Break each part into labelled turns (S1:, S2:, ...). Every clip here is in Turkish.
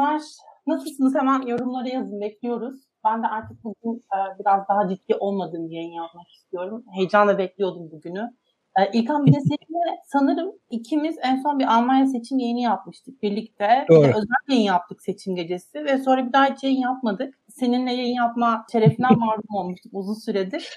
S1: akşamlar. Nasılsınız? Hemen yorumlara yazın. Bekliyoruz. Ben de artık bugün e, biraz daha ciddi olmadığım yayın yapmak istiyorum. Heyecanla bekliyordum bugünü. E, İlkan bir de seninle sanırım ikimiz en son bir Almanya seçim yayını yapmıştık birlikte.
S2: Doğru.
S1: Bir de özel yayın yaptık seçim gecesi ve sonra bir daha hiç yayın yapmadık. Seninle yayın yapma şerefinden mahrum olmuştuk uzun süredir.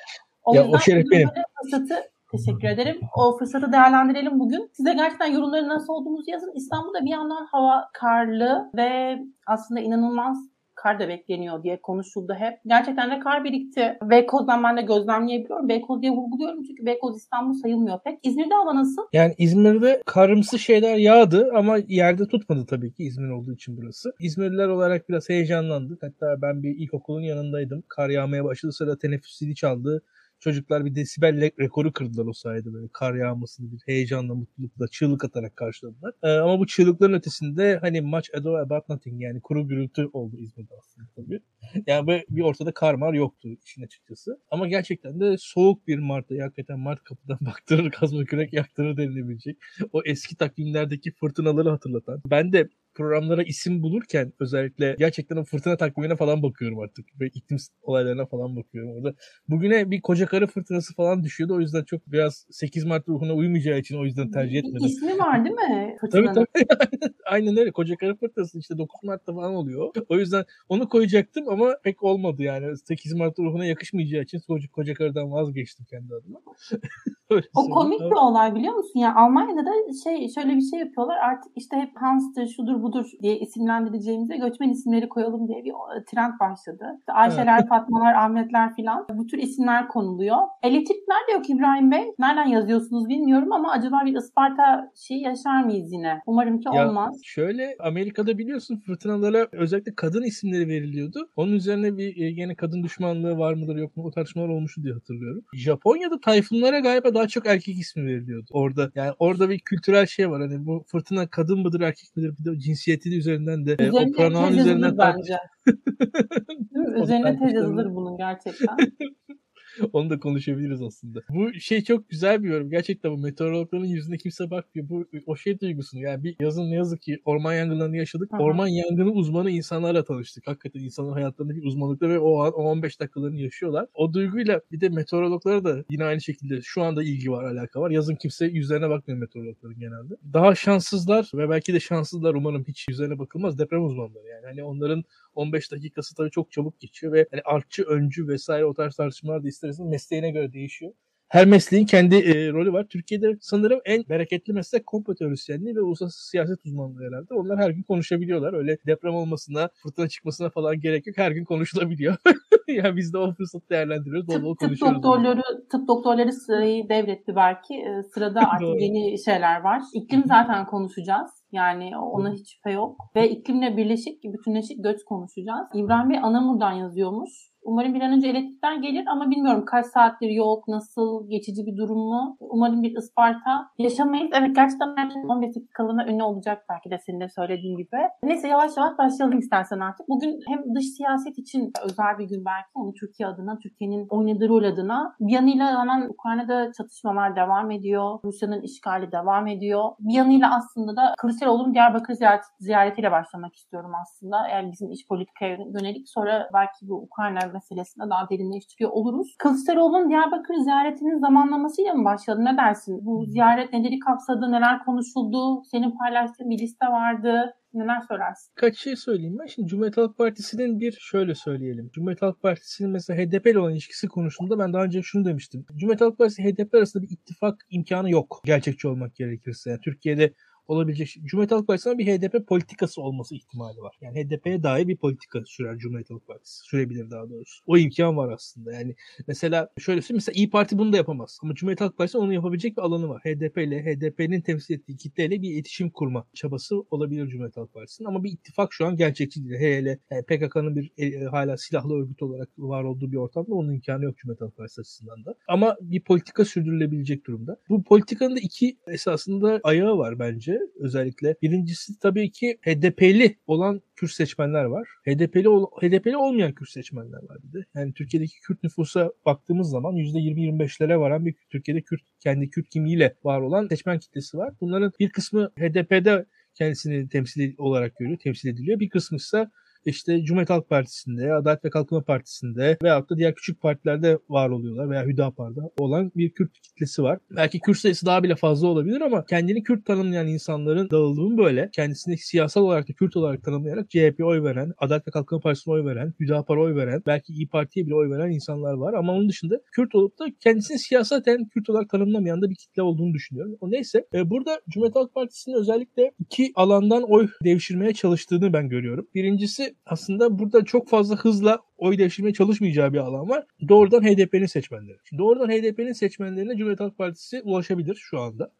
S1: O
S2: Ya, o şeref benim.
S1: Fırsatı Teşekkür ederim. O fırsatı değerlendirelim bugün. Size gerçekten yorumları nasıl olduğumuzu yazın. İstanbul'da bir yandan hava karlı ve aslında inanılmaz kar da bekleniyor diye konuşuldu hep. Gerçekten de kar birikti. Beykoz'dan ben de gözlemleyebiliyorum. Beykoz diye vurguluyorum çünkü Beykoz İstanbul sayılmıyor pek. İzmir'de hava nasıl?
S2: Yani İzmir'de karımsı şeyler yağdı ama yerde tutmadı tabii ki İzmir olduğu için burası. İzmirliler olarak biraz heyecanlandık. Hatta ben bir ilkokulun yanındaydım. Kar yağmaya başladı sıra teneffüs zili çaldı. Çocuklar bir desibel re- rekoru kırdılar o sayede böyle kar yağmasını bir heyecanla, mutlulukla, çığlık atarak karşıladılar. Ee, ama bu çığlıkların ötesinde hani much ado about nothing yani kuru gürültü oldu İzmir'de aslında tabii. Yani böyle bir ortada kar mar yoktu işin açıkçası. Ama gerçekten de soğuk bir Mart'ta hakikaten Mart kapıdan baktırır kazma kürek yaktırır denilebilecek. O eski takvimlerdeki fırtınaları hatırlatan. Ben de programlara isim bulurken özellikle gerçekten o fırtına takvimine falan bakıyorum artık. Ve iklim olaylarına falan bakıyorum orada. Bugüne bir koca karı fırtınası falan düşüyordu. O yüzden çok biraz 8 Mart ruhuna uymayacağı için o yüzden tercih etmedim.
S1: İsmi var değil mi?
S2: Tabii tabii. Aynen öyle. Koca karı fırtınası işte 9 Mart'ta falan oluyor. O yüzden onu koyacaktım ama pek olmadı yani. 8 Mart ruhuna yakışmayacağı için koca, koca karıdan vazgeçtim kendi adıma. Öyle
S1: O komik bir olay biliyor musun? Yani Almanya'da da şey şöyle bir şey yapıyorlar. Artık işte hep Hans'tır, şudur budur diye isimlendireceğimize göçmen isimleri koyalım diye bir e, trend başladı. İşte Ayşeler, Fatmalar, Ahmetler filan bu tür isimler konuluyor. Elektrikler de yok İbrahim Bey. Nereden yazıyorsunuz bilmiyorum ama acaba bir Isparta şeyi yaşar mıyız yine? Umarım ki
S2: Ya
S1: olmaz.
S2: şöyle Amerika'da biliyorsun fırtınalara özellikle kadın isimleri veriliyordu. Onun üzerine bir e, yine kadın düşmanlığı var mıdır yok mu o tartışmalar olmuştu diye hatırlıyorum. Japonya'da tayfunlara galiba daha çok erkek ismi veriliyordu. Orada yani orada bir kültürel şey var. Hani bu fırtına kadın mıdır erkek midir bir de cinsiyeti üzerinden de e, o
S1: Üzerine
S2: pronoun
S1: tez
S2: üzerinden
S1: bence. Üzerine tez yazılır bunun gerçekten.
S2: Onu da konuşabiliriz aslında. Bu şey çok güzel bir yorum. Gerçekten bu meteorologların yüzüne kimse bakmıyor. Bu o şey duygusunu. Yani bir yazın ne yazık ki orman yangınlarını yaşadık.
S1: Hı.
S2: Orman yangını uzmanı insanlarla tanıştık. Hakikaten insanların hayatlarında bir uzmanlıkta ve o an o 15 dakikalarını yaşıyorlar. O duyguyla bir de meteorologlara da yine aynı şekilde şu anda ilgi var, alaka var. Yazın kimse yüzlerine bakmıyor meteorologların genelde. Daha şanssızlar ve belki de şanssızlar umarım hiç yüzlerine bakılmaz deprem uzmanları yani. Hani onların 15 dakikası tabii çok çabuk geçiyor ve hani artçı, öncü vesaire o tarz tartışmalar da ister istemez mesleğine göre değişiyor. Her mesleğin kendi e, rolü var. Türkiye'de sanırım en bereketli meslek komplo teorisyenliği ve uluslararası siyaset uzmanlığı herhalde. Onlar her gün konuşabiliyorlar. Öyle deprem olmasına, fırtına çıkmasına falan gerek yok. Her gün konuşulabiliyor. yani biz de o fırsatı değerlendiriyoruz. Bol bol
S1: Tıp, tıp
S2: konuşuyoruz.
S1: doktorları tıp doktorları sırayı devretti belki. Ee, Sırada artık yeni şeyler var. İklim zaten konuşacağız. Yani ona hiç şüphe yok. Ve iklimle birleşik, bütünleşik göç konuşacağız. İbrahim Bey Anamur'dan yazıyormuş. Umarım bir an önce elektrikler gelir ama bilmiyorum kaç saattir yok, nasıl, geçici bir durum mu? Umarım bir Isparta yaşamayız. Evet gerçekten belki 15 dakikalığına ünlü olacak belki de senin de söylediğin gibi. Neyse yavaş yavaş başlayalım istersen artık. Bugün hem dış siyaset için özel bir gün belki. Hani Türkiye adına, Türkiye'nin oynadığı rol adına. Bir yanıyla hemen Ukrayna'da çatışmalar devam ediyor. Rusya'nın işgali devam ediyor. Bir yanıyla aslında da Kılıçdaroğlu'nun Diyarbakır ziyaret, ziyaretiyle başlamak istiyorum aslında. Eğer bizim iç politikaya yönelik sonra belki bu Ukrayna meselesinde daha derinleştiriyor oluruz. Kılıçdaroğlu'nun Diyarbakır ziyaretinin zamanlamasıyla mı başladı? Ne dersin? Bu ziyaret neleri kapsadı, neler konuşuldu? Senin paylaştığın bir liste vardı. Neler söylersin?
S2: Kaç şey söyleyeyim ben. Şimdi Cumhuriyet Halk Partisi'nin bir şöyle söyleyelim. Cumhuriyet Halk Partisi'nin mesela HDP ile olan ilişkisi konusunda ben daha önce şunu demiştim. Cumhuriyet Halk Partisi HDP arasında bir ittifak imkanı yok. Gerçekçi olmak gerekirse. Yani Türkiye'de olabilecek şey. Cumhuriyet Halk Partisi'nin bir HDP politikası olması ihtimali var. Yani HDP'ye dair bir politika sürer Cumhuriyet Halk Partisi. Sürebilir daha doğrusu. O imkan var aslında. Yani mesela şöyle söyleyeyim. Mesela İyi Parti bunu da yapamaz. Ama Cumhuriyet Halk Partisi'nin onu yapabilecek bir alanı var. HDP ile HDP'nin temsil ettiği kitleyle bir iletişim kurma çabası olabilir Cumhuriyet Halk Partisi'nin. Ama bir ittifak şu an gerçekçi değil. Hele yani PKK'nın bir e, hala silahlı örgüt olarak var olduğu bir ortamda onun imkanı yok Cumhuriyet Halk Partisi açısından da. Ama bir politika sürdürülebilecek durumda. Bu politikanın da iki esasında ayağı var bence özellikle. Birincisi tabii ki HDP'li olan Kürt seçmenler var. HDP'li ol- HDP'li olmayan Kürt seçmenler var bir de. Yani Türkiye'deki Kürt nüfusa baktığımız zaman %20-25'lere varan bir Türkiye'de Kürt kendi Kürt kimliğiyle var olan seçmen kitlesi var. Bunların bir kısmı HDP'de kendisini temsil olarak görüyor, temsil ediliyor. Bir kısmı ise işte Cumhuriyet Halk Partisi'nde, Adalet ve Kalkınma Partisi'nde veyahut da diğer küçük partilerde var oluyorlar veya Hüdapar'da olan bir Kürt kitlesi var. Belki Kürt sayısı daha bile fazla olabilir ama kendini Kürt tanımlayan insanların dağıldığını böyle kendisini siyasal olarak da Kürt olarak tanımlayarak CHP oy veren, Adalet ve Kalkınma Partisi'ne oy veren, Hüdapar'a oy veren, belki İyi Parti'ye bile oy veren insanlar var. Ama onun dışında Kürt olup da kendisini siyasaten Kürt olarak tanımlamayan da bir kitle olduğunu düşünüyorum. O neyse e, burada Cumhuriyet Halk Partisi'nin özellikle iki alandan oy devşirmeye çalıştığını ben görüyorum. Birincisi aslında burada çok fazla hızla oy devşirmeye çalışmayacağı bir alan var. Doğrudan HDP'nin seçmenleri. Şimdi doğrudan HDP'nin seçmenlerine Cumhuriyet Halk Partisi ulaşabilir şu anda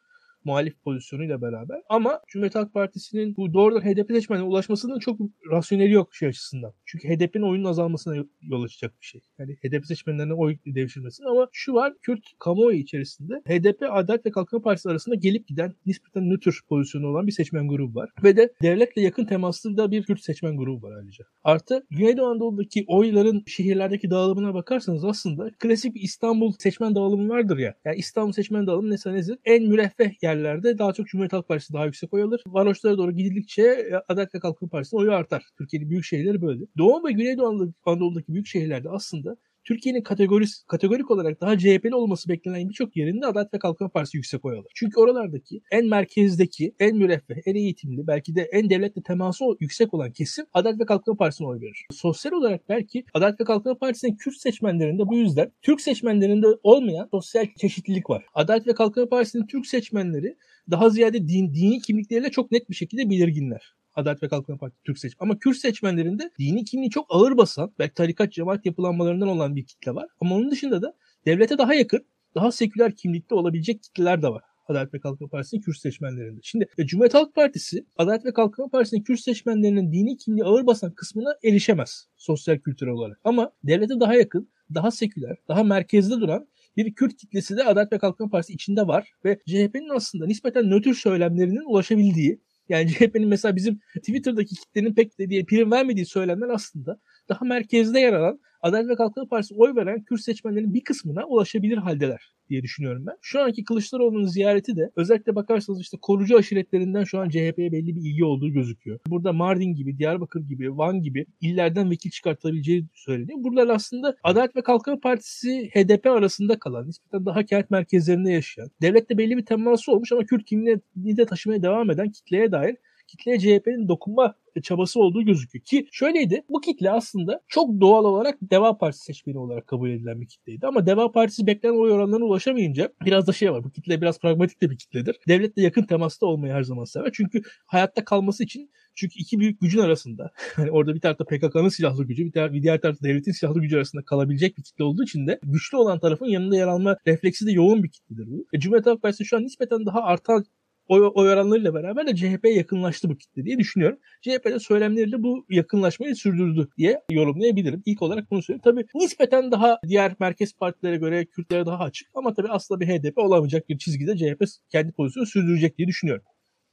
S2: muhalif pozisyonuyla beraber. Ama Cumhuriyet Halk Partisi'nin bu doğrudan HDP seçmenine ulaşmasının çok rasyoneli yok şey açısından. Çünkü HDP'nin oyunun azalmasına yol açacak bir şey. Yani HDP seçmenlerine oy devşirmesine ama şu var Kürt kamuoyu içerisinde HDP Adalet ve Kalkınma Partisi arasında gelip giden nispeten nötr pozisyonu olan bir seçmen grubu var. Ve de devletle yakın temaslı da bir Kürt seçmen grubu var ayrıca. Artı Güneydoğu Anadolu'daki oyların şehirlerdeki dağılımına bakarsanız aslında klasik bir İstanbul seçmen dağılımı vardır ya. Yani İstanbul seçmen dağılımı mesela nedir? En müreffeh yer yerlerde daha çok Cumhuriyet Halk Partisi daha yüksek oy alır. Varoşlara doğru gidildikçe e, Adalet ve Kalkınma Partisi'nin oyu artar. Türkiye'nin büyük şehirleri böyle. Doğu ve Güneydoğu Anadolu'daki büyük şehirlerde aslında Türkiye'nin kategoris, kategorik olarak daha CHP'li olması beklenen birçok yerinde Adalet ve Kalkınma Partisi yüksek oy alır. Çünkü oralardaki en merkezdeki, en müreffeh, en eğitimli, belki de en devletle teması yüksek olan kesim Adalet ve Kalkınma Partisi'ne oy verir. Sosyal olarak belki Adalet ve Kalkınma Partisi'nin Kürt seçmenlerinde bu yüzden Türk seçmenlerinde olmayan sosyal çeşitlilik var. Adalet ve Kalkınma Partisi'nin Türk seçmenleri daha ziyade din, dini kimlikleriyle çok net bir şekilde belirginler. Adalet ve Kalkınma Partisi Türk seç. Ama Kürt seçmenlerinde dini kimliği çok ağır basan, belki tarikat cemaat yapılanmalarından olan bir kitle var. Ama onun dışında da devlete daha yakın, daha seküler kimlikte olabilecek kitleler de var. Adalet ve Kalkınma Partisi'nin Kürt seçmenlerinde. Şimdi e, Cumhuriyet Halk Partisi Adalet ve Kalkınma Partisi'nin Kürt seçmenlerinin dini kimliği ağır basan kısmına erişemez sosyal kültürel olarak. Ama devlete daha yakın, daha seküler, daha merkezde duran bir Kürt kitlesi de Adalet ve Kalkınma Partisi içinde var ve CHP'nin aslında nispeten nötr söylemlerinin ulaşabildiği yani CHP'nin mesela bizim Twitter'daki kitlenin pek de diye prim vermediği söylemler aslında daha merkezde yer alan Adalet ve Kalkınma Partisi oy veren Kürt seçmenlerin bir kısmına ulaşabilir haldeler diye düşünüyorum ben. Şu anki Kılıçdaroğlu'nun ziyareti de özellikle bakarsanız işte korucu aşiretlerinden şu an CHP'ye belli bir ilgi olduğu gözüküyor. Burada Mardin gibi, Diyarbakır gibi, Van gibi illerden vekil çıkartılabileceği söyleniyor. Buralar aslında Adalet ve Kalkınma Partisi HDP arasında kalan, nispeten daha kent merkezlerinde yaşayan, devlette belli bir teması olmuş ama Kürt kimliğini de taşımaya devam eden kitleye dair kitleye CHP'nin dokunma çabası olduğu gözüküyor. Ki şöyleydi bu kitle aslında çok doğal olarak Deva Partisi seçmeni olarak kabul edilen bir kitleydi. Ama Deva Partisi beklenen oy oranlarına ulaşamayınca biraz da şey var. Bu kitle biraz pragmatik de bir kitledir. Devletle yakın temasta olmayı her zaman sever. Çünkü hayatta kalması için çünkü iki büyük gücün arasında hani orada bir tarafta PKK'nın silahlı gücü bir, tar- bir diğer tarafta devletin silahlı gücü arasında kalabilecek bir kitle olduğu için de güçlü olan tarafın yanında yer alma refleksi de yoğun bir kitledir bu. E, Cumhuriyet Halk Partisi şu an nispeten daha artan oy, oy oranlarıyla beraber de CHP'ye yakınlaştı bu kitle diye düşünüyorum. CHP de söylemleriyle bu yakınlaşmayı sürdürdü diye yorumlayabilirim. İlk olarak bunu söyleyeyim. Tabii nispeten daha diğer merkez partilere göre Kürtlere daha açık ama tabii aslında bir HDP olamayacak bir çizgide CHP kendi pozisyonu sürdürecek diye düşünüyorum.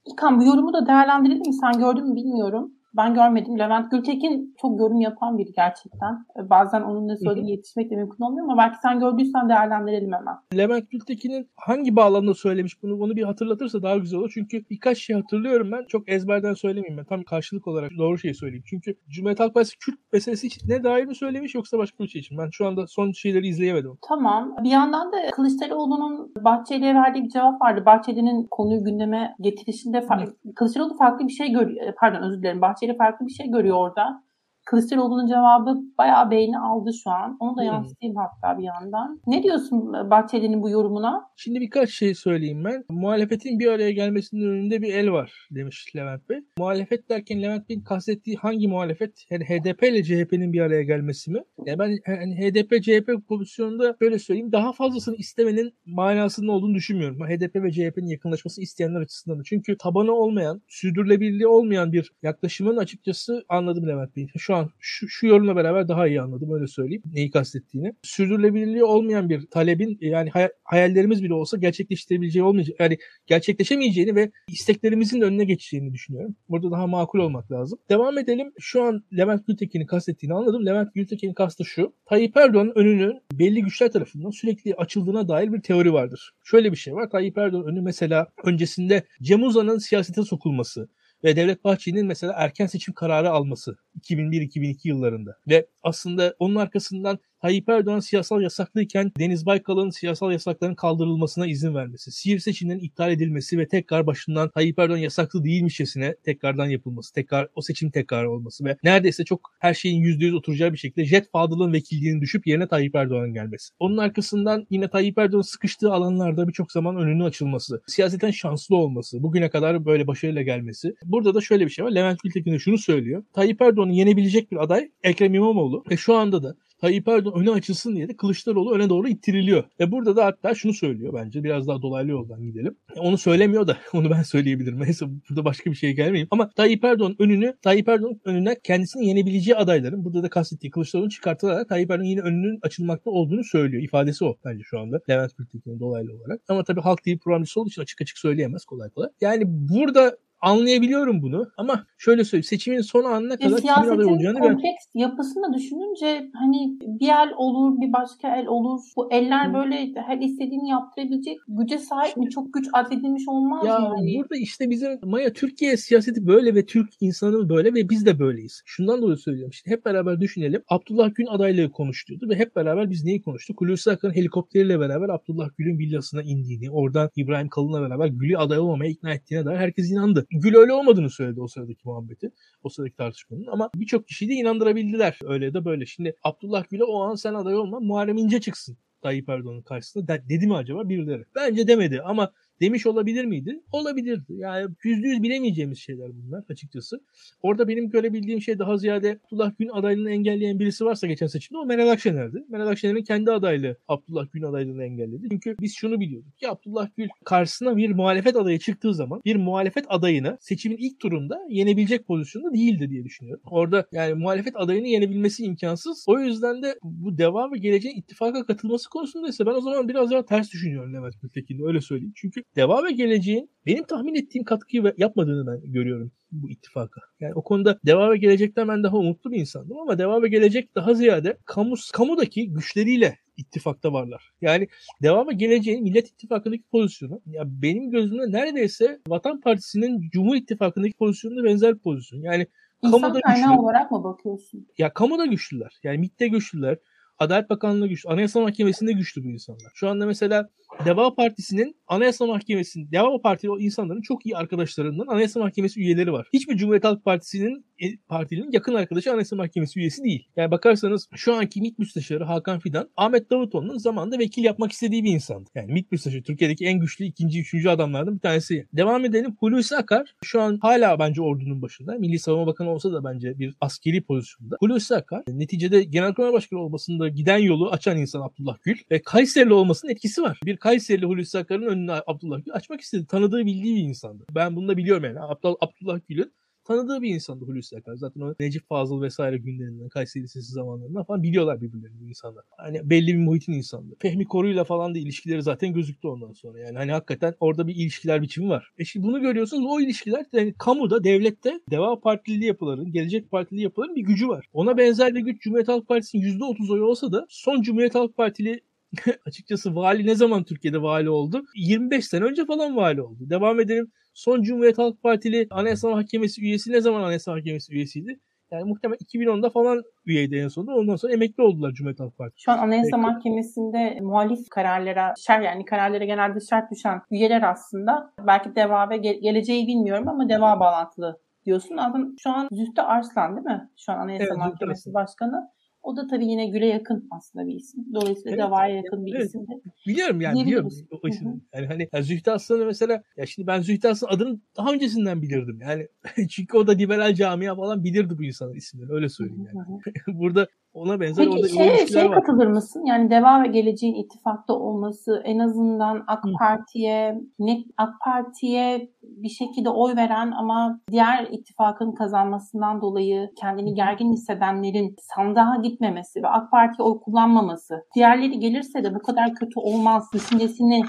S1: İlkan bu yorumu da değerlendirelim. Sen gördün mü bilmiyorum. Ben görmedim. Levent Gültekin çok yorum yapan biri gerçekten. E, bazen onun ne söylediğini yetişmek de mümkün olmuyor ama belki sen gördüysen değerlendirelim hemen.
S2: Levent Gültekin'in hangi bağlamda söylemiş bunu onu bir hatırlatırsa daha güzel olur. Çünkü birkaç şey hatırlıyorum ben. Çok ezberden söylemeyeyim ben. Tam karşılık olarak doğru şeyi söyleyeyim. Çünkü Cumhuriyet Halk Partisi Kürt meselesi için ne dair mi söylemiş yoksa başka bir şey için? Ben şu anda son şeyleri izleyemedim.
S1: Tamam. Bir yandan da Kılıçdaroğlu'nun Bahçeli'ye verdiği bir cevap vardı. Bahçeli'nin konuyu gündeme getirişinde fa- Kılıçdaroğlu farklı bir şey görüyor. Pardon özür dilerim. Bahçeli Bahçeli farklı bir şey görüyor orada. Kılıçdaroğlu'nun cevabı bayağı beyni aldı şu an. Onu da yansıtayım hmm. hatta bir yandan. Ne diyorsun Bahçeli'nin bu yorumuna?
S2: Şimdi birkaç şey söyleyeyim ben. Muhalefetin bir araya gelmesinin önünde bir el var demiş Levent Bey. Muhalefet derken Levent Bey'in kastettiği hangi muhalefet? Yani HDP ile CHP'nin bir araya gelmesi mi? Yani ben yani HDP CHP pozisyonunda böyle söyleyeyim daha fazlasını istemenin manasının olduğunu düşünmüyorum. HDP ve CHP'nin yakınlaşması isteyenler açısından da. Çünkü tabanı olmayan, sürdürülebilirliği olmayan bir yaklaşımın açıkçası anladım Levent Bey. Şu an şu, şu yorumla beraber daha iyi anladım öyle söyleyeyim neyi kastettiğini. Sürdürülebilirliği olmayan bir talebin yani hayallerimiz bile olsa gerçekleştirebileceği olmayacak yani gerçekleşemeyeceğini ve isteklerimizin de önüne geçeceğini düşünüyorum. Burada daha makul olmak lazım. Devam edelim. Şu an Levent Gültekin'in kastettiğini anladım. Levent Gültekin'in kastı şu. Tayyip Erdoğan'ın önünün belli güçler tarafından sürekli açıldığına dair bir teori vardır. Şöyle bir şey var. Tayyip Erdoğan önü mesela öncesinde Cem Uzan'ın siyasete sokulması, ve Devlet Bahçeli'nin mesela erken seçim kararı alması 2001-2002 yıllarında. Ve aslında onun arkasından Tayyip Erdoğan siyasal yasaklıyken Deniz Baykal'ın siyasal yasakların kaldırılmasına izin vermesi, Siirt seçiminin iptal edilmesi ve tekrar başından Tayyip Erdoğan yasaklı değilmişçesine tekrardan yapılması, tekrar o seçim tekrar olması ve neredeyse çok her şeyin %100 oturacağı bir şekilde Jet Fadıl'ın vekilliğinin düşüp yerine Tayyip Erdoğan'ın gelmesi. Onun arkasından yine Tayyip Erdoğan'ın sıkıştığı alanlarda birçok zaman önünün açılması, siyaseten şanslı olması, bugüne kadar böyle başarıyla gelmesi. Burada da şöyle bir şey var. Levent Gültekin de şunu söylüyor. Tayyip Erdoğan'ı yenebilecek bir aday Ekrem İmamoğlu ve şu anda da Tayyip Erdoğan öne açılsın diye de Kılıçdaroğlu öne doğru ittiriliyor. Ve burada da hatta şunu söylüyor bence biraz daha dolaylı yoldan gidelim. E, onu söylemiyor da onu ben söyleyebilirim. Neyse burada başka bir şeye gelmeyeyim. Ama Tayyip Erdoğan önünü Tayyip Erdoğan önüne kendisini yenebileceği adayların burada da kastettiği Kılıçdaroğlu'nu çıkartılarak Tayyip Erdoğan yine önünün açılmakta olduğunu söylüyor. İfadesi o bence şu anda. Levent Gültekin'in dolaylı olarak. Ama tabii Halk TV programcısı olduğu için açık açık söyleyemez kolay kolay. Yani burada anlayabiliyorum bunu ama şöyle söyleyeyim seçimin son anına kadar kimin aday olacağını
S1: ben... kompleks yapısını düşününce hani bir el olur bir başka el olur. Bu eller Hı. böyle her istediğini yaptırabilecek güce sahip mi? Çok güç atfedilmiş olmaz
S2: ya
S1: mı?
S2: Yani? Burada işte bizim Maya Türkiye siyaseti böyle ve Türk insanı böyle ve biz de böyleyiz. Şundan dolayı söylüyorum. Şimdi hep beraber düşünelim. Abdullah Gül adaylığı konuştuyordu ve hep beraber biz neyi konuştuk? Hulusi Akar'ın helikopteriyle beraber Abdullah Gül'ün villasına indiğini, oradan İbrahim Kalın'la beraber Gül'ü aday olmamaya ikna ettiğine dair herkes inandı. Gül öyle olmadığını söyledi o sıradaki muhabbeti. O sıradaki tartışmanın. Ama birçok kişiyi de inandırabildiler. Öyle de böyle. Şimdi Abdullah Gül'e o an sen aday olma Muharrem İnce çıksın. Tayyip Erdoğan'ın karşısında de, dedi mi acaba birileri? Bence demedi ama demiş olabilir miydi? Olabilirdi. Yani yüzde yüz bilemeyeceğimiz şeyler bunlar açıkçası. Orada benim görebildiğim şey daha ziyade Abdullah Gül adaylığını engelleyen birisi varsa geçen seçimde o Meral Akşener'di. Meral Akşener'in kendi adaylığı Abdullah Gül adaylığını engelledi. Çünkü biz şunu biliyorduk ki Abdullah Gül karşısına bir muhalefet adayı çıktığı zaman bir muhalefet adayını seçimin ilk turunda yenebilecek pozisyonda değildi diye düşünüyorum. Orada yani muhalefet adayını yenebilmesi imkansız. O yüzden de bu devam ve geleceğin ittifaka katılması konusunda ise ben o zaman biraz daha ters düşünüyorum Levent Gültekin'de öyle söyleyeyim. Çünkü Deva ve Geleceğin benim tahmin ettiğim katkıyı yapmadığını ben görüyorum bu ittifaka. Yani o konuda Deva ve Gelecek'ten ben daha umutlu bir insandım ama Deva ve Gelecek daha ziyade kamu, kamudaki güçleriyle ittifakta varlar. Yani Deva ve Geleceğin Millet İttifakı'ndaki pozisyonu ya benim gözümde neredeyse Vatan Partisi'nin Cumhur İttifakı'ndaki pozisyonuna benzer bir pozisyon. Yani
S1: İnsan kamuda kaynağı güçlü. olarak mı bakıyorsun?
S2: Ya kamuda güçlüler. Yani MİT'te güçlüler. Adalet Bakanlığı'nda güçlü. Anayasa Mahkemesi'nde güçlü bu insanlar. Şu anda mesela Deva Partisi'nin Anayasa Mahkemesi'nin Deva Partili o insanların çok iyi arkadaşlarından Anayasa Mahkemesi üyeleri var. Hiçbir Cumhuriyet Halk Partisi'nin e, partinin yakın arkadaşı Anayasa Mahkemesi üyesi değil. Yani bakarsanız şu anki MİT Müsteşarı Hakan Fidan Ahmet Davutoğlu'nun zamanında vekil yapmak istediği bir insandı. Yani MİT Müsteşarı Türkiye'deki en güçlü ikinci, üçüncü adamlardan bir tanesi. Devam edelim. Hulusi Akar şu an hala bence ordunun başında. Milli Savunma Bakanı olsa da bence bir askeri pozisyonda. Hulusi Akar neticede Genelkurmay Başkanı olmasında giden yolu açan insan Abdullah Gül ve Kayserili olmasının etkisi var. Bir Kayserili Hulusi Akar'ın önüne Abdullah Gül açmak istedi. Tanıdığı bildiği bir insandı. Ben bunu da biliyorum yani. Abdullah, Abdullah Gül'ün tanıdığı bir insandı Hulusi Akar. Zaten o Necip Fazıl vesaire günlerinden, Kayseri Lisesi zamanlarından falan biliyorlar birbirlerini bu insanlar. Hani belli bir muhitin insandı. Fehmi Koru'yla falan da ilişkileri zaten gözüktü ondan sonra. Yani hani hakikaten orada bir ilişkiler biçimi var. E şimdi bunu görüyorsunuz o ilişkiler yani kamuda, devlette Deva Partili yapıların, Gelecek Partili yapıların bir gücü var. Ona benzer bir güç Cumhuriyet Halk Partisi'nin %30 oyu olsa da son Cumhuriyet Halk Partili açıkçası vali ne zaman Türkiye'de vali oldu? 25 sene önce falan vali oldu. Devam edelim. Son Cumhuriyet Halk Partili Anayasa Mahkemesi üyesi ne zaman Anayasa Mahkemesi üyesiydi? Yani muhtemelen 2010'da falan üyeydi en sonunda. Ondan sonra emekli oldular Cumhuriyet Halk Partisi.
S1: Şu an Anayasa Emekli. Mahkemesi'nde muhalif kararlara, şer yani kararlara genelde şart düşen üyeler aslında belki deva ve ge- geleceği bilmiyorum ama deva bağlantılı diyorsun. Aslında şu an Zühtü Arslan değil mi? Şu an Anayasa evet, Mahkemesi Başkanı. O da tabii yine Gül'e yakın aslında bir isim. Dolayısıyla evet, Dava'ya yakın bir evet. isim de.
S2: Biliyorum yani biliyorum o isim. Yani hani yani Zühtü Aslan'ı mesela ya şimdi ben Zühtü Aslan adını daha öncesinden bilirdim. Yani çünkü o da liberal camia falan bilirdi bu insanın isimlerini öyle söyleyeyim yani. Burada ona benzer
S1: Peki
S2: orada
S1: şey, şey var. katılır mısın? Yani Deva ve Geleceğin ittifakta olması en azından AK Parti'ye ne AK Parti'ye bir şekilde oy veren ama diğer ittifakın kazanmasından dolayı kendini gergin hissedenlerin sandığa gitmemesi ve AK Parti'ye oy kullanmaması. Diğerleri gelirse de bu kadar kötü olmaz düşüncesini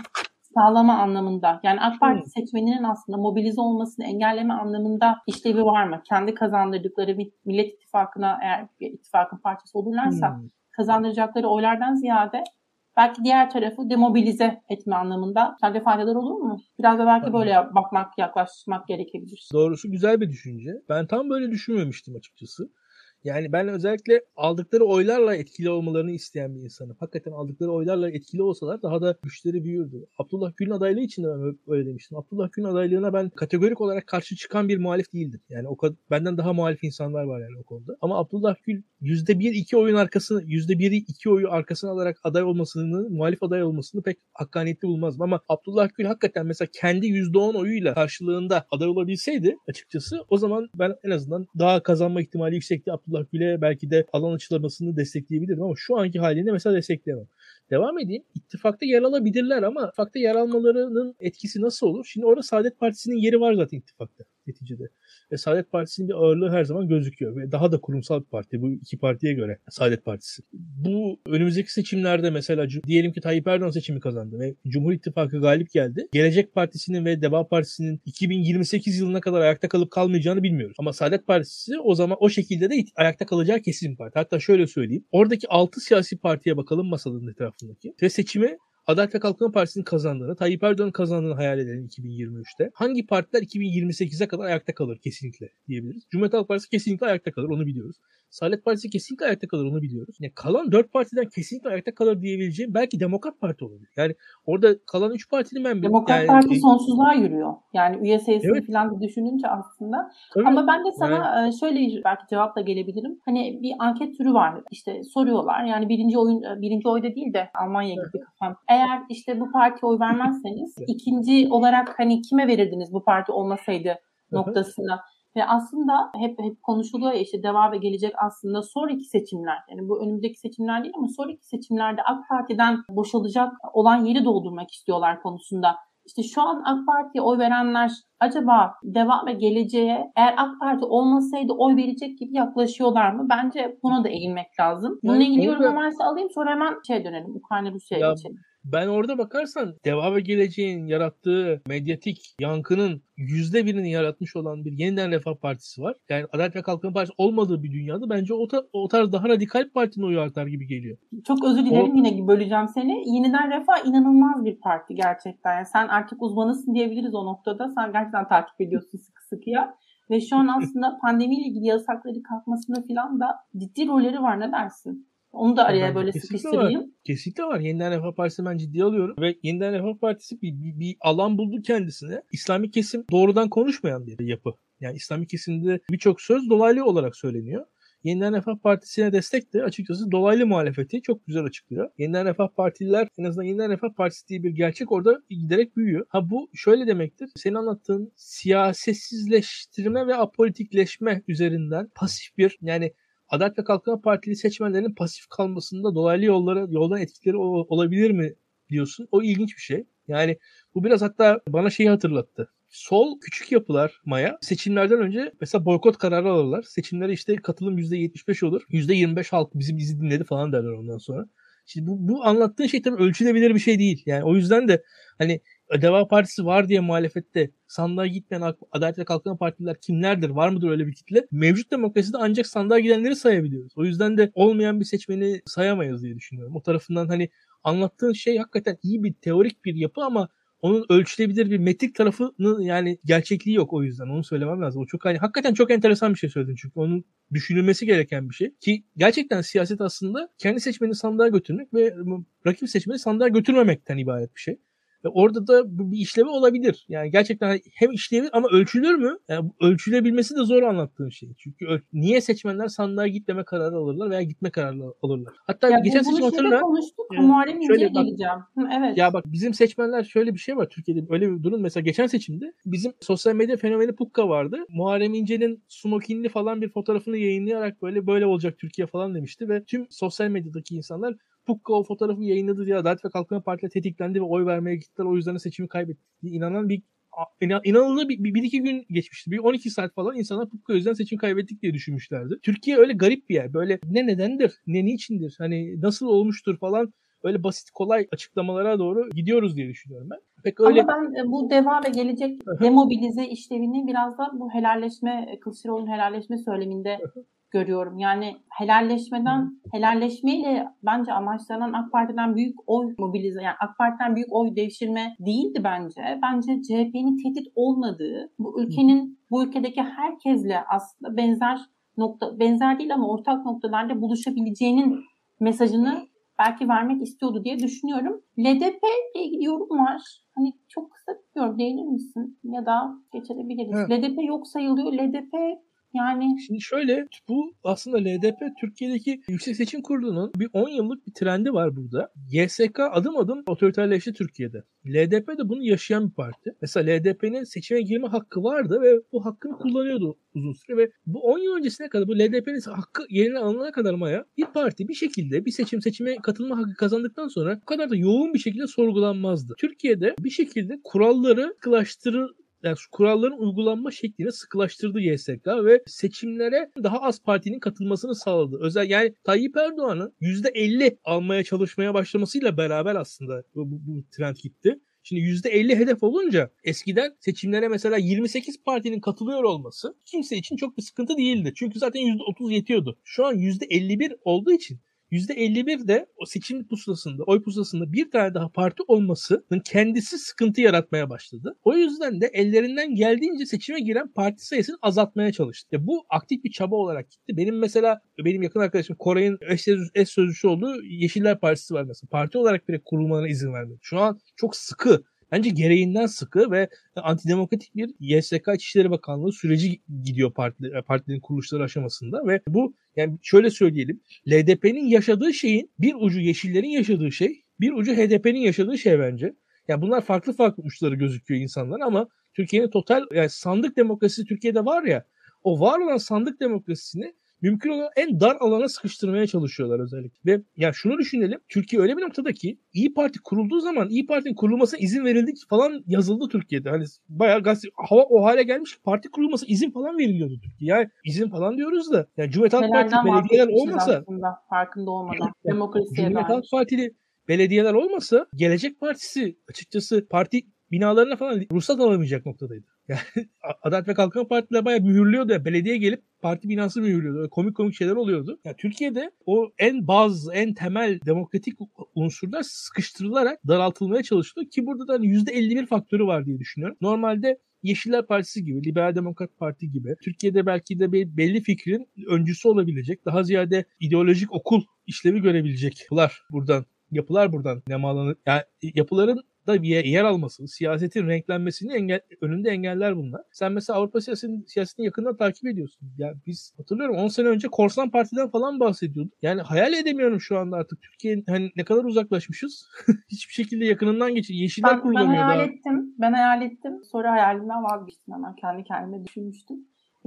S1: sağlama anlamında yani AK Parti hmm. seçmeninin aslında mobilize olmasını engelleme anlamında işlevi var mı? Kendi kazandırdıkları Millet İttifakı'na eğer ittifakın parçası olurlarsa hmm. kazandıracakları oylardan ziyade belki diğer tarafı demobilize etme anlamında sence faydalar olur mu? Biraz da belki böyle bakmak, yaklaşmak gerekebilir.
S2: Doğrusu güzel bir düşünce. Ben tam böyle düşünmemiştim açıkçası. Yani ben özellikle aldıkları oylarla etkili olmalarını isteyen bir insanım. Hakikaten aldıkları oylarla etkili olsalar daha da güçleri büyürdü. Abdullah Gül'ün adaylığı için de ben öyle demiştim. Abdullah Gül'ün adaylığına ben kategorik olarak karşı çıkan bir muhalif değildim. Yani o benden daha muhalif insanlar var yani o konuda. Ama Abdullah Gül %1-2 oyun arkasını, %1'i 2 oyu arkasına alarak aday olmasını, muhalif aday olmasını pek hakkaniyetli bulmazdım. Ama Abdullah Gül hakikaten mesela kendi %10 oyuyla karşılığında aday olabilseydi açıkçası o zaman ben en azından daha kazanma ihtimali yüksekti Abdullah Abdullah Gül'e belki de alan açılamasını destekleyebilirim ama şu anki halinde mesela destekleyemem. Devam edeyim. İttifakta yer alabilirler ama ittifakta yer almalarının etkisi nasıl olur? Şimdi orada Saadet Partisi'nin yeri var zaten ittifakta neticede. Ve Saadet Partisi'nin bir ağırlığı her zaman gözüküyor. Ve daha da kurumsal bir parti bu iki partiye göre Saadet Partisi. Bu önümüzdeki seçimlerde mesela diyelim ki Tayyip Erdoğan seçimi kazandı ve Cumhur İttifakı galip geldi. Gelecek Partisi'nin ve Deva Partisi'nin 2028 yılına kadar ayakta kalıp kalmayacağını bilmiyoruz. Ama Saadet Partisi o zaman o şekilde de ayakta kalacağı kesin parti. Hatta şöyle söyleyeyim. Oradaki 6 siyasi partiye bakalım masanın etrafındaki. Ve seçimi Adalet ve Kalkınma Partisi'nin kazandığını, Tayyip Erdoğan'ın kazandığını hayal edelim 2023'te. Hangi partiler 2028'e kadar ayakta kalır kesinlikle diyebiliriz. Cumhuriyet Halk Partisi kesinlikle ayakta kalır onu biliyoruz. Saadet Partisi kesinlikle ayakta kalır onu biliyoruz. Yani kalan 4 partiden kesinlikle ayakta kalır diyebileceğim belki Demokrat Parti olabilir. Yani orada kalan 3 partinin ben
S1: Demokrat
S2: yani,
S1: Parti sonsuzluğa yürüyor. Yani üye sayısını evet. falan düşününce aslında. Tabii. Ama ben de sana yani. şöyle belki cevapla gelebilirim. Hani bir anket türü var. İşte soruyorlar. Yani birinci oyun birinci oyda değil de Almanya gitti kafam. Eğer işte bu partiye oy vermezseniz ikinci olarak hani kime verirdiniz bu parti olmasaydı noktasına. Ve aslında hep hep konuşuluyor ya işte deva ve gelecek aslında sonraki seçimler. Yani bu önümüzdeki seçimler değil ama sonraki seçimlerde AK Parti'den boşalacak olan yeri doldurmak istiyorlar konusunda. İşte şu an AK Parti'ye oy verenler acaba deva ve geleceğe eğer AK Parti olmasaydı oy verecek gibi yaklaşıyorlar mı? Bence buna da eğilmek lazım. Bununla ilgili yorum varsa alayım sonra hemen şey dönelim. Ukrayna Rusya'ya geçelim.
S2: Ben orada bakarsan Deva ve Geleceğin yarattığı medyatik yankının yüzde birini yaratmış olan bir yeniden Refah Partisi var. Yani Adalet ve Kalkınma Partisi olmadığı bir dünyada bence o, ta- o tarz daha radikal partinin oyu artar gibi geliyor.
S1: Çok özür dilerim o... yine böleceğim seni. Yeniden Refah inanılmaz bir parti gerçekten. Yani sen artık uzmanısın diyebiliriz o noktada. Sen gerçekten takip ediyorsun sıkı sıkıya. Ve şu an aslında pandemiyle ilgili yasakları kalkmasında falan da ciddi rolleri var. Ne dersin? Onu da araya ben böyle sıkıştırayım.
S2: Var. Kesinlikle var. Yeniden Refah Partisi ben ciddiye alıyorum. Ve Yeniden Refah Partisi bir, bir, bir alan buldu kendisine. İslami kesim doğrudan konuşmayan bir yapı. Yani İslami kesimde birçok söz dolaylı olarak söyleniyor. Yeniden Refah Partisi'ne destek de açıkçası dolaylı muhalefeti çok güzel açıklıyor. Yeniden Refah Partililer en azından Yeniden Refah Partisi diye bir gerçek orada giderek büyüyor. Ha bu şöyle demektir. Senin anlattığın siyasetsizleştirme ve apolitikleşme üzerinden pasif bir yani Adalet ve Kalkınma Partili seçmenlerin pasif kalmasında dolaylı yollara yoldan etkileri olabilir mi diyorsun. O ilginç bir şey. Yani bu biraz hatta bana şeyi hatırlattı. Sol küçük yapılar Maya seçimlerden önce mesela boykot kararı alırlar. Seçimlere işte katılım %75 olur. %25 halk bizim bizi dinledi falan derler ondan sonra. Şimdi bu, bu anlattığın şey tabii ölçülebilir bir şey değil. Yani o yüzden de hani Deva Partisi var diye muhalefette sandığa gitmeyen Adalet ve Kalkınma Partiler kimlerdir? Var mıdır öyle bir kitle? Mevcut demokraside ancak sandığa gidenleri sayabiliyoruz. O yüzden de olmayan bir seçmeni sayamayız diye düşünüyorum. O tarafından hani anlattığın şey hakikaten iyi bir teorik bir yapı ama onun ölçülebilir bir metrik tarafının yani gerçekliği yok o yüzden onu söylemem lazım. O çok hani hakikaten çok enteresan bir şey söyledin çünkü onun düşünülmesi gereken bir şey ki gerçekten siyaset aslında kendi seçmeni sandığa götürmek ve rakip seçmeni sandığa götürmemekten ibaret bir şey. Ve orada da bu bir işlevi olabilir. Yani gerçekten hem işlevi ama ölçülür mü? Yani ölçülebilmesi de zor anlattığın şey. Çünkü niye seçmenler sandığa gitmeme kararı alırlar veya gitme kararı alırlar? Hatta ya geçen seçim hatırla.
S1: konuştuk. Yani, Muharrem İnce'ye geleceğim. Hı, evet.
S2: Ya bak bizim seçmenler şöyle bir şey var Türkiye'de. Öyle bir durum. Mesela geçen seçimde bizim sosyal medya fenomeni Pukka vardı. Muharrem İnce'nin smokinli falan bir fotoğrafını yayınlayarak böyle böyle olacak Türkiye falan demişti ve tüm sosyal medyadaki insanlar Pukka o fotoğrafı yayınladı diye Adalet ve Kalkınma Partisi tetiklendi ve oy vermeye gittiler. O yüzden seçimi kaybetti diye inanan bir inanılır bir, bir, bir iki gün geçmişti. Bir 12 saat falan insanlar Pukka yüzden seçim kaybettik diye düşünmüşlerdi. Türkiye öyle garip bir yer. Böyle ne nedendir, ne niçindir, hani nasıl olmuştur falan öyle basit kolay açıklamalara doğru gidiyoruz diye düşünüyorum ben.
S1: Pek öyle... Ama ben e, bu deva ve gelecek demobilize işlevini biraz da bu helalleşme, Kılıçdaroğlu'nun helalleşme söyleminde görüyorum. Yani helalleşmeden, helalleşmeyle bence amaçlanan AK Parti'den büyük oy mobilize, yani AK Parti'den büyük oy devşirme değildi bence. Bence CHP'nin tehdit olmadığı, bu ülkenin, bu ülkedeki herkesle aslında benzer nokta, benzer değil ama ortak noktalarda buluşabileceğinin mesajını belki vermek istiyordu diye düşünüyorum. LDP ile ilgili yorum var. Hani çok kısa bir yorum değinir misin? Ya da geçebiliriz. Evet. LDP yok sayılıyor. LDP yani
S2: şimdi şöyle bu aslında LDP Türkiye'deki Yüksek Seçim Kurulu'nun bir 10 yıllık bir trendi var burada. YSK adım adım otoriterleşti Türkiye'de. LDP de bunu yaşayan bir parti. Mesela LDP'nin seçime girme hakkı vardı ve bu hakkını kullanıyordu uzun süre ve bu 10 yıl öncesine kadar bu LDP'nin hakkı yerine alınana kadar Maya bir parti bir şekilde bir seçim seçime katılma hakkı kazandıktan sonra bu kadar da yoğun bir şekilde sorgulanmazdı. Türkiye'de bir şekilde kuralları kılaştırır yani kuralların uygulanma şeklini sıkılaştırdı YSK ve seçimlere daha az partinin katılmasını sağladı. Özel yani Tayyip Erdoğan'ın %50 almaya çalışmaya başlamasıyla beraber aslında bu, bu, bu trend gitti. Şimdi %50 hedef olunca eskiden seçimlere mesela 28 partinin katılıyor olması kimse için çok bir sıkıntı değildi. Çünkü zaten %30 yetiyordu. Şu an %51 olduğu için %51 de o seçim pusulasında, oy pusulasında bir tane daha parti olmasının kendisi sıkıntı yaratmaya başladı. O yüzden de ellerinden geldiğince seçime giren parti sayısını azaltmaya çalıştı. Ya bu aktif bir çaba olarak gitti. Benim mesela benim yakın arkadaşım Koray'ın eş, sözcüsü olduğu Yeşiller Partisi var mesela. Parti olarak bile kurulmalarına izin vermedi. Şu an çok sıkı bence gereğinden sıkı ve antidemokratik bir YSK İçişleri Bakanlığı süreci gidiyor parti, partilerin kuruluşları aşamasında ve bu yani şöyle söyleyelim LDP'nin yaşadığı şeyin bir ucu Yeşillerin yaşadığı şey bir ucu HDP'nin yaşadığı şey bence. Yani bunlar farklı farklı uçları gözüküyor insanlar ama Türkiye'nin total yani sandık demokrasisi Türkiye'de var ya o var olan sandık demokrasisini mümkün olan en dar alana sıkıştırmaya çalışıyorlar özellikle. Ve ya şunu düşünelim. Türkiye öyle bir noktada ki İyi Parti kurulduğu zaman İyi Parti'nin kurulmasına izin verildi falan yazıldı Türkiye'de. Hani bayağı gazete, hava o hale gelmiş parti kurulması izin falan veriliyordu Türkiye. Yani izin falan diyoruz da yani Cumhuriyet Halk Partisi belediyeler olmasa
S1: aslında, farkında olmadan demokrasiye
S2: Cumhuriyet Halk Partili belediyeler olmasa Gelecek Partisi açıkçası parti binalarına falan ruhsat alamayacak noktadaydı. Yani Adalet ve Kalkınma Partiler bayağı mühürlüyordu. Ya. Belediye gelip parti binası mühürlüyordu. Komik komik şeyler oluyordu. Yani Türkiye'de o en baz, en temel demokratik unsurlar sıkıştırılarak daraltılmaya çalışılıyor ki burada da hani %51 faktörü var diye düşünüyorum. Normalde Yeşiller Partisi gibi, Liberal Demokrat Parti gibi Türkiye'de belki de bir belli fikrin öncüsü olabilecek, daha ziyade ideolojik okul işlevi görebilecek yapılar buradan yapılar buradan nemalanır. Yani yapıların da bir yer alması, siyasetin renklenmesini engel, önünde engeller bunlar. Sen mesela Avrupa siyasetini, siyasetini yakından takip ediyorsun. Yani biz hatırlıyorum 10 sene önce Korsan Parti'den falan bahsediyorduk. Yani hayal edemiyorum şu anda artık Türkiye'nin hani ne kadar uzaklaşmışız. Hiçbir şekilde yakınından geçin. Yeşiller ben, kurulamıyor
S1: ben hayal daha. ettim. Ben hayal ettim. Sonra hayalimden vazgeçtim hemen. Kendi kendime düşünmüştüm.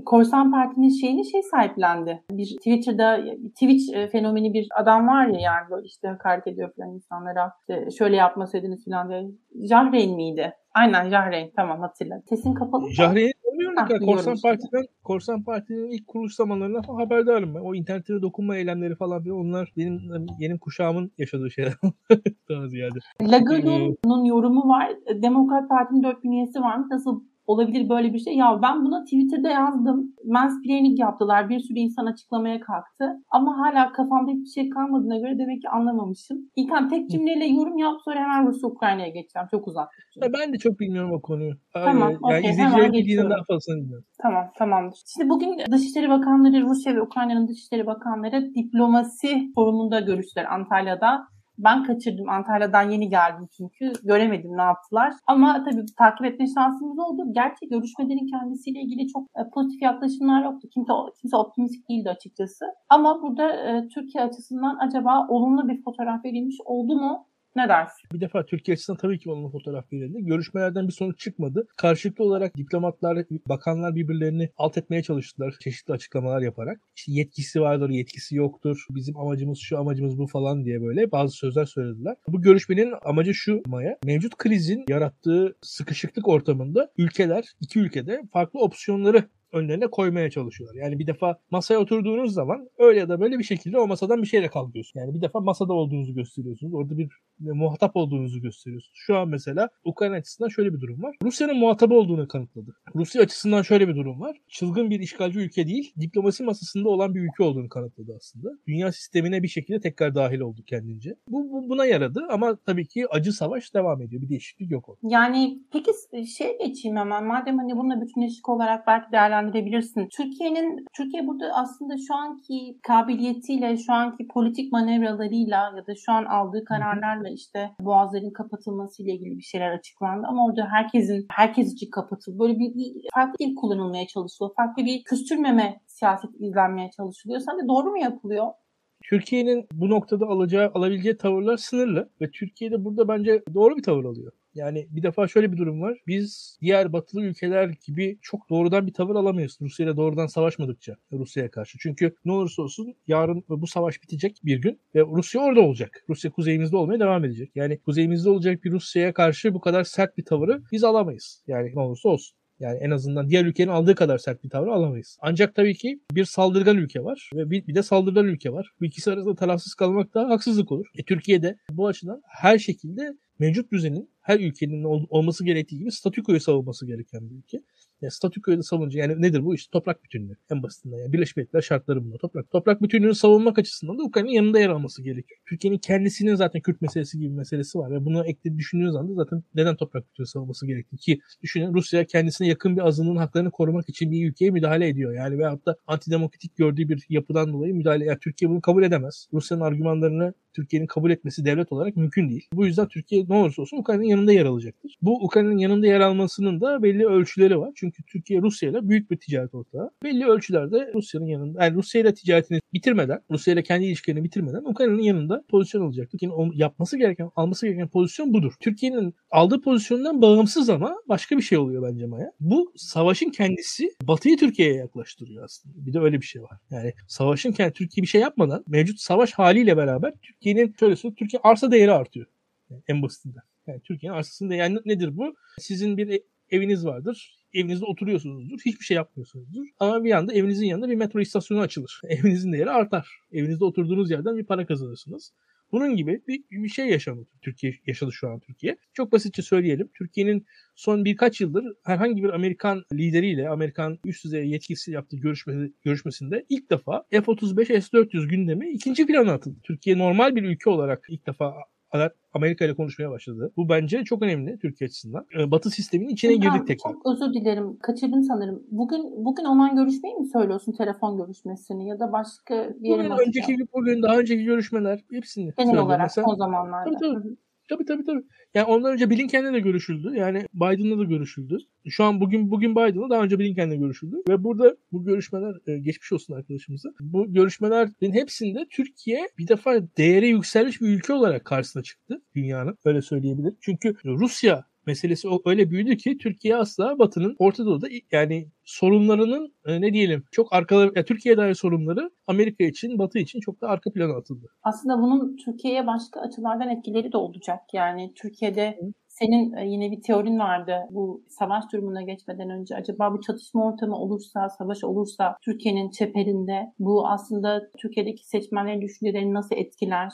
S1: Korsan Parti'nin şeyini şey sahiplendi. Bir Twitter'da Twitch e, fenomeni bir adam var ya yani böyle işte hakaret ediyor falan insanlara. İşte şöyle yapmasaydınız falan diye. Jahreyn miydi? Aynen Jahreyn tamam hatırladım. Sesin kapalı.
S2: Jahreyn bilmiyorum ah, Korsan işte. Parti'den Korsan Parti'nin ilk kuruluş zamanlarından falan haberdarım ben. O internete dokunma eylemleri falan filan onlar benim yeni kuşağımın yaşadığı şeyler daha ziyade.
S1: Lagardon'un ee, yorumu var. Demokrat Parti'nin dört üyesi varmış. Nasıl olabilir böyle bir şey. Ya ben buna Twitter'da yazdım. Mansplaining yaptılar. Bir sürü insan açıklamaya kalktı. Ama hala kafamda hiçbir şey kalmadığına göre demek ki anlamamışım. İlkan tek cümleyle yorum yap sonra hemen Rusya Ukrayna'ya geçeceğim. Çok uzak.
S2: Ya ben de çok bilmiyorum o konuyu. Tamam. Yani okay, izleyicilerin bildiğinden daha fazlasını bilmiyorum.
S1: Tamam tamamdır. Şimdi bugün Dışişleri Bakanları Rusya ve Ukrayna'nın Dışişleri Bakanları diplomasi forumunda görüştüler Antalya'da. Ben kaçırdım. Antalya'dan yeni geldim çünkü. Göremedim ne yaptılar. Ama tabii takip etme şansımız oldu. Gerçi görüşmelerin kendisiyle ilgili çok e, pozitif yaklaşımlar yoktu. Kimse, kimse optimistik değildi açıkçası. Ama burada e, Türkiye açısından acaba olumlu bir fotoğraf verilmiş oldu mu? Ne dersin?
S2: Bir defa Türkiye açısından tabii ki olumlu fotoğraf verildi. Görüşmelerden bir sonuç çıkmadı. Karşılıklı olarak diplomatlar, bakanlar birbirlerini alt etmeye çalıştılar. Çeşitli açıklamalar yaparak. İşte yetkisi vardır, yetkisi yoktur. Bizim amacımız şu, amacımız bu falan diye böyle bazı sözler söylediler. Bu görüşmenin amacı şu Maya. Mevcut krizin yarattığı sıkışıklık ortamında ülkeler, iki ülkede farklı opsiyonları önlerine koymaya çalışıyorlar. Yani bir defa masaya oturduğunuz zaman öyle ya da böyle bir şekilde o masadan bir şeyle kalkıyorsunuz. Yani bir defa masada olduğunuzu gösteriyorsunuz. Orada bir muhatap olduğunuzu gösteriyorsunuz. Şu an mesela Ukrayna açısından şöyle bir durum var. Rusya'nın muhatabı olduğunu kanıtladı. Rusya açısından şöyle bir durum var. Çılgın bir işgalci ülke değil, diplomasi masasında olan bir ülke olduğunu kanıtladı aslında. Dünya sistemine bir şekilde tekrar dahil oldu kendince. Bu, bu buna yaradı ama tabii ki acı savaş devam ediyor. Bir değişiklik yok orada.
S1: Yani peki şey geçeyim hemen. Madem hani bununla bütünleşik olarak belki değerlendirebilirsin. Türkiye'nin Türkiye burada aslında şu anki kabiliyetiyle, şu anki politik manevralarıyla ya da şu an aldığı kararlarla işte boğazların kapatılması ile ilgili bir şeyler açıklandı ama orada herkesin herkes için kapatıl böyle bir, bir farklı dil kullanılmaya çalışılıyor. Farklı bir küstürmeme siyaset izlenmeye çalışılıyor. Sence doğru mu yapılıyor?
S2: Türkiye'nin bu noktada alacağı, alabileceği tavırlar sınırlı ve Türkiye'de burada bence doğru bir tavır alıyor. Yani bir defa şöyle bir durum var. Biz diğer batılı ülkeler gibi çok doğrudan bir tavır alamayız. Rusya ile doğrudan savaşmadıkça Rusya'ya karşı. Çünkü ne olursa olsun yarın bu savaş bitecek bir gün ve Rusya orada olacak. Rusya kuzeyimizde olmaya devam edecek. Yani kuzeyimizde olacak bir Rusya'ya karşı bu kadar sert bir tavırı biz alamayız. Yani ne olursa olsun. Yani en azından diğer ülkenin aldığı kadar sert bir tavır alamayız. Ancak tabii ki bir saldırgan ülke var ve bir, bir de saldırgan ülke var. Bu ikisi arasında tarafsız kalmak da haksızlık olur. E, Türkiye'de bu açıdan her şekilde mevcut düzenin her ülkenin ol, olması gerektiği gibi statükoyu savunması gereken bir ülke. Yani statükoyu da savunca yani nedir bu? İşte toprak bütünlüğü en basitinden. Yani Birleşmiş Milletler şartları bunlar. Toprak. Toprak bütünlüğünü savunmak açısından da Ukrayna'nın yanında yer alması gerekiyor. Türkiye'nin kendisinin zaten Kürt meselesi gibi bir meselesi var ve bunu ekledi düşündüğünüz anda zaten neden toprak bütünlüğü savunması gerektiği ki düşünün Rusya kendisine yakın bir azınlığın haklarını korumak için bir ülkeye müdahale ediyor. Yani veyahut da antidemokratik gördüğü bir yapıdan dolayı müdahale. Yani Türkiye bunu kabul edemez. Rusya'nın argümanlarını Türkiye'nin kabul etmesi devlet olarak mümkün değil. Bu yüzden Türkiye ne olursa olsun Ukrayna'nın yanında yer alacaktır. Bu Ukrayna'nın yanında yer almasının da belli ölçüleri var. Çünkü Türkiye Rusya ile büyük bir ticaret ortağı. Belli ölçülerde Rusya'nın yanında yani Rusya ile ticaretini bitirmeden, Rusya ile kendi ilişkilerini bitirmeden Ukrayna'nın yanında pozisyon alacaktır. Yani yapması gereken, alması gereken pozisyon budur. Türkiye'nin aldığı pozisyondan bağımsız ama başka bir şey oluyor bence Maya. Bu savaşın kendisi Batı'yı Türkiye'ye yaklaştırıyor aslında. Bir de öyle bir şey var. Yani savaşın kendi Türkiye bir şey yapmadan mevcut savaş haliyle beraber Türkiye'nin şöyle söyleyeyim Türkiye arsa değeri artıyor. Yani en basitinden. Yani Türkiye'nin arsasında yani nedir bu? Sizin bir eviniz vardır. Evinizde oturuyorsunuzdur. Hiçbir şey yapmıyorsunuzdur. Ama bir anda evinizin yanında bir metro istasyonu açılır. Evinizin değeri artar. Evinizde oturduğunuz yerden bir para kazanırsınız. Bunun gibi bir, bir şey yaşandı Türkiye yaşadı şu an Türkiye. Çok basitçe söyleyelim. Türkiye'nin son birkaç yıldır herhangi bir Amerikan lideriyle Amerikan üst düzey yetkisi yaptığı görüşme, görüşmesinde ilk defa F-35 S-400 gündemi ikinci plana atıldı. Türkiye normal bir ülke olarak ilk defa Amerika ile konuşmaya başladı. Bu bence çok önemli Türkiye açısından. Ee, Batı sisteminin içine Hocam, girdik tekrar.
S1: Çok özür dilerim. Kaçırdım sanırım. Bugün bugün olan görüşmeyi mi söylüyorsun? Telefon görüşmesini ya da başka bir yere
S2: Bugün, önceki, bugün daha önceki görüşmeler hepsini
S1: Genel olarak Mesela, o zamanlarda. Tabii,
S2: tabii. Tabii tabii tabii. Yani ondan önce Blinken'le de görüşüldü. Yani Biden'la da görüşüldü. Şu an bugün bugün Biden'la daha önce Blinken'le görüşüldü. Ve burada bu görüşmeler e, geçmiş olsun arkadaşımıza. Bu görüşmelerin hepsinde Türkiye bir defa değeri yükselmiş bir ülke olarak karşısına çıktı dünyanın. Öyle söyleyebilir. Çünkü Rusya meselesi öyle büyüdü ki Türkiye asla Batı'nın Orta Doğu'da yani sorunlarının e, ne diyelim çok arkaları yani Türkiye'ye dair sorunları Amerika için Batı için çok da arka plana atıldı.
S1: Aslında bunun Türkiye'ye başka açılardan etkileri de olacak. Yani Türkiye'de senin e, yine bir teorin vardı bu savaş durumuna geçmeden önce. Acaba bu çatışma ortamı olursa, savaş olursa Türkiye'nin çeperinde bu aslında Türkiye'deki seçmenlerin düşüncelerini nasıl etkiler?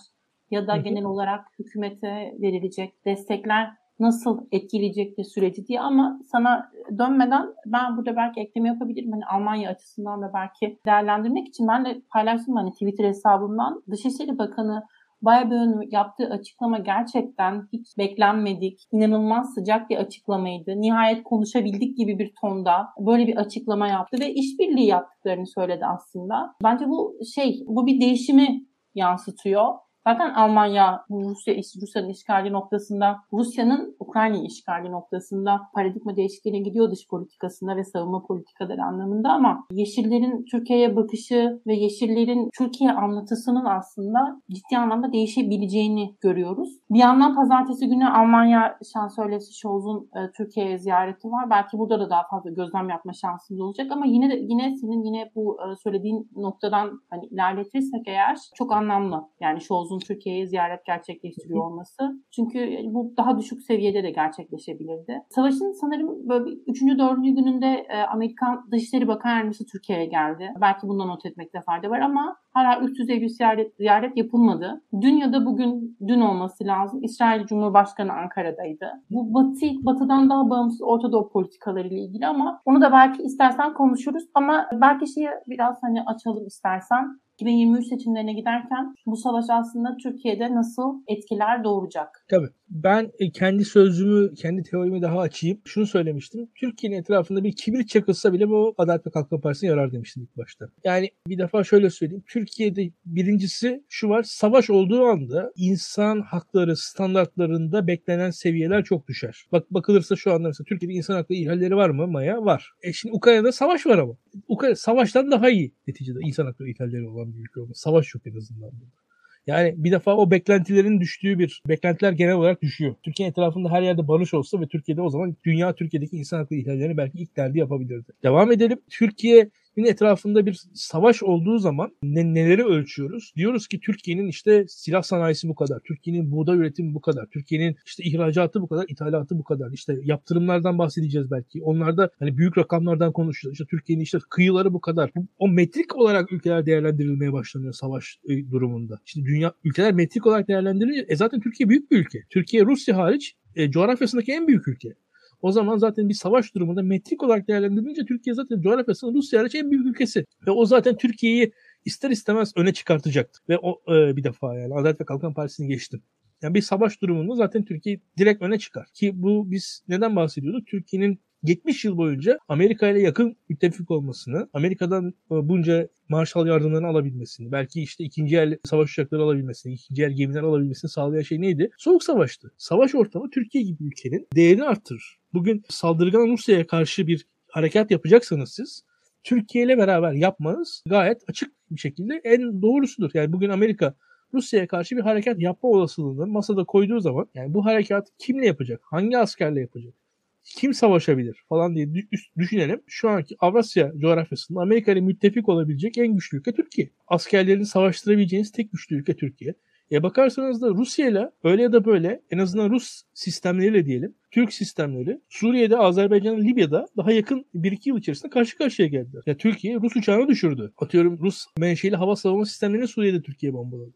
S1: Ya da genel olarak hükümete verilecek destekler nasıl etkileyecektir süreci diye ama sana dönmeden ben burada belki ekleme yapabilirim. Hani Almanya açısından da belki değerlendirmek için ben de paylaştım hani Twitter hesabımdan. Dışişleri Bakanı Bayer'ın yaptığı açıklama gerçekten hiç beklenmedik, inanılmaz sıcak bir açıklamaydı. Nihayet konuşabildik gibi bir tonda böyle bir açıklama yaptı ve işbirliği yaptıklarını söyledi aslında. Bence bu şey, bu bir değişimi yansıtıyor. Zaten Almanya Rusya Rusya'nın işgali noktasında, Rusya'nın Ukrayna'yı işgali noktasında paradigma değişikliğine gidiyor dış politikasında ve savunma politikaları anlamında ama Yeşillerin Türkiye'ye bakışı ve Yeşillerin Türkiye anlatısının aslında ciddi anlamda değişebileceğini görüyoruz. Bir yandan pazartesi günü Almanya şansölyesi Scholz'un e, Türkiye'ye ziyareti var. Belki burada da daha fazla gözlem yapma şansımız olacak ama yine de yine senin yine bu e, söylediğin noktadan hani ilerletirsek eğer çok anlamlı. Yani Scholz'un Türkiye'ye ziyaret gerçekleştiriyor olması. Çünkü bu daha düşük seviyede de gerçekleşebilirdi. Savaşın sanırım böyle üçüncü, dördüncü gününde e, Amerikan Dışişleri Bakan Yardımcısı Türkiye'ye geldi. Belki bundan not etmekte fayda var ama hala üst düzey bir ziyaret, ziyaret yapılmadı. Dün ya da bugün, dün olması lazım. İsrail Cumhurbaşkanı Ankara'daydı. Bu batı, batıdan daha bağımsız Orta Doğu politikalarıyla ilgili ama onu da belki istersen konuşuruz. Ama belki şeyi biraz hani açalım istersen. 2023 seçimlerine giderken bu savaş aslında Türkiye'de nasıl etkiler doğuracak?
S2: Tabii. Ben e, kendi sözümü, kendi teorimi daha açayım. Şunu söylemiştim. Türkiye'nin etrafında bir kibrit çakılsa bile bu Adalet ve Kalkınma Partisi'ne yarar demiştim ilk başta. Yani bir defa şöyle söyleyeyim. Türkiye'de birincisi şu var. Savaş olduğu anda insan hakları standartlarında beklenen seviyeler çok düşer. Bak bakılırsa şu anda mesela Türkiye'de insan hakları ihlalleri var mı? Maya var. E şimdi Ukrayna'da savaş var ama. Ukrayna savaştan daha iyi neticede insan hakları ihlalleri olan bir ülke. Savaş yok en azından burada. Yani bir defa o beklentilerin düştüğü bir, beklentiler genel olarak düşüyor. Türkiye etrafında her yerde barış olsa ve Türkiye'de o zaman dünya Türkiye'deki insan hakları ihlallerini belki ilk derdi yapabilirdi. Devam edelim. Türkiye Yine etrafında bir savaş olduğu zaman ne, neleri ölçüyoruz? Diyoruz ki Türkiye'nin işte silah sanayisi bu kadar, Türkiye'nin buğday üretimi bu kadar, Türkiye'nin işte ihracatı bu kadar, ithalatı bu kadar. İşte yaptırımlardan bahsedeceğiz belki. Onlarda hani büyük rakamlardan konuşacağız. İşte Türkiye'nin işte kıyıları bu kadar. O metrik olarak ülkeler değerlendirilmeye başlanıyor savaş e, durumunda. Şimdi dünya ülkeler metrik olarak değerlendirilince e zaten Türkiye büyük bir ülke. Türkiye Rusya hariç e, coğrafyasındaki en büyük ülke. O zaman zaten bir savaş durumunda metrik olarak değerlendirilince Türkiye zaten coğrafyasının Rusya hariç en büyük ülkesi. Ve o zaten Türkiye'yi ister istemez öne çıkartacaktı. Ve o e, bir defa yani Adalet ve Kalkınma Partisi'ni geçtim. Yani bir savaş durumunda zaten Türkiye direkt öne çıkar. Ki bu biz neden bahsediyorduk? Türkiye'nin 70 yıl boyunca Amerika ile yakın müttefik olmasını, Amerika'dan e, bunca Marshall yardımlarını alabilmesini, belki işte ikinci el savaş uçakları alabilmesini, ikinci el gemiler alabilmesini sağlayan şey neydi? Soğuk savaştı. Savaş ortamı Türkiye gibi ülkenin değerini artırır. Bugün saldırgan Rusya'ya karşı bir harekat yapacaksanız siz, Türkiye ile beraber yapmanız gayet açık bir şekilde en doğrusudur. Yani bugün Amerika Rusya'ya karşı bir harekat yapma olasılığını masada koyduğu zaman yani bu harekat kimle yapacak? Hangi askerle yapacak? Kim savaşabilir falan diye düşünelim. Şu anki Avrasya coğrafyasında Amerika ile müttefik olabilecek en güçlü ülke Türkiye. Askerlerini savaştırabileceğiniz tek güçlü ülke Türkiye. E bakarsanız da Rusya ile öyle ya da böyle en azından Rus sistemleriyle diyelim Türk sistemleri Suriye'de, Azerbaycan'da, Libya'da daha yakın 1-2 yıl içerisinde karşı karşıya geldiler. Ya Türkiye Rus uçağını düşürdü. Atıyorum Rus menşeli hava savunma sistemlerini Suriye'de Türkiye bombaladı.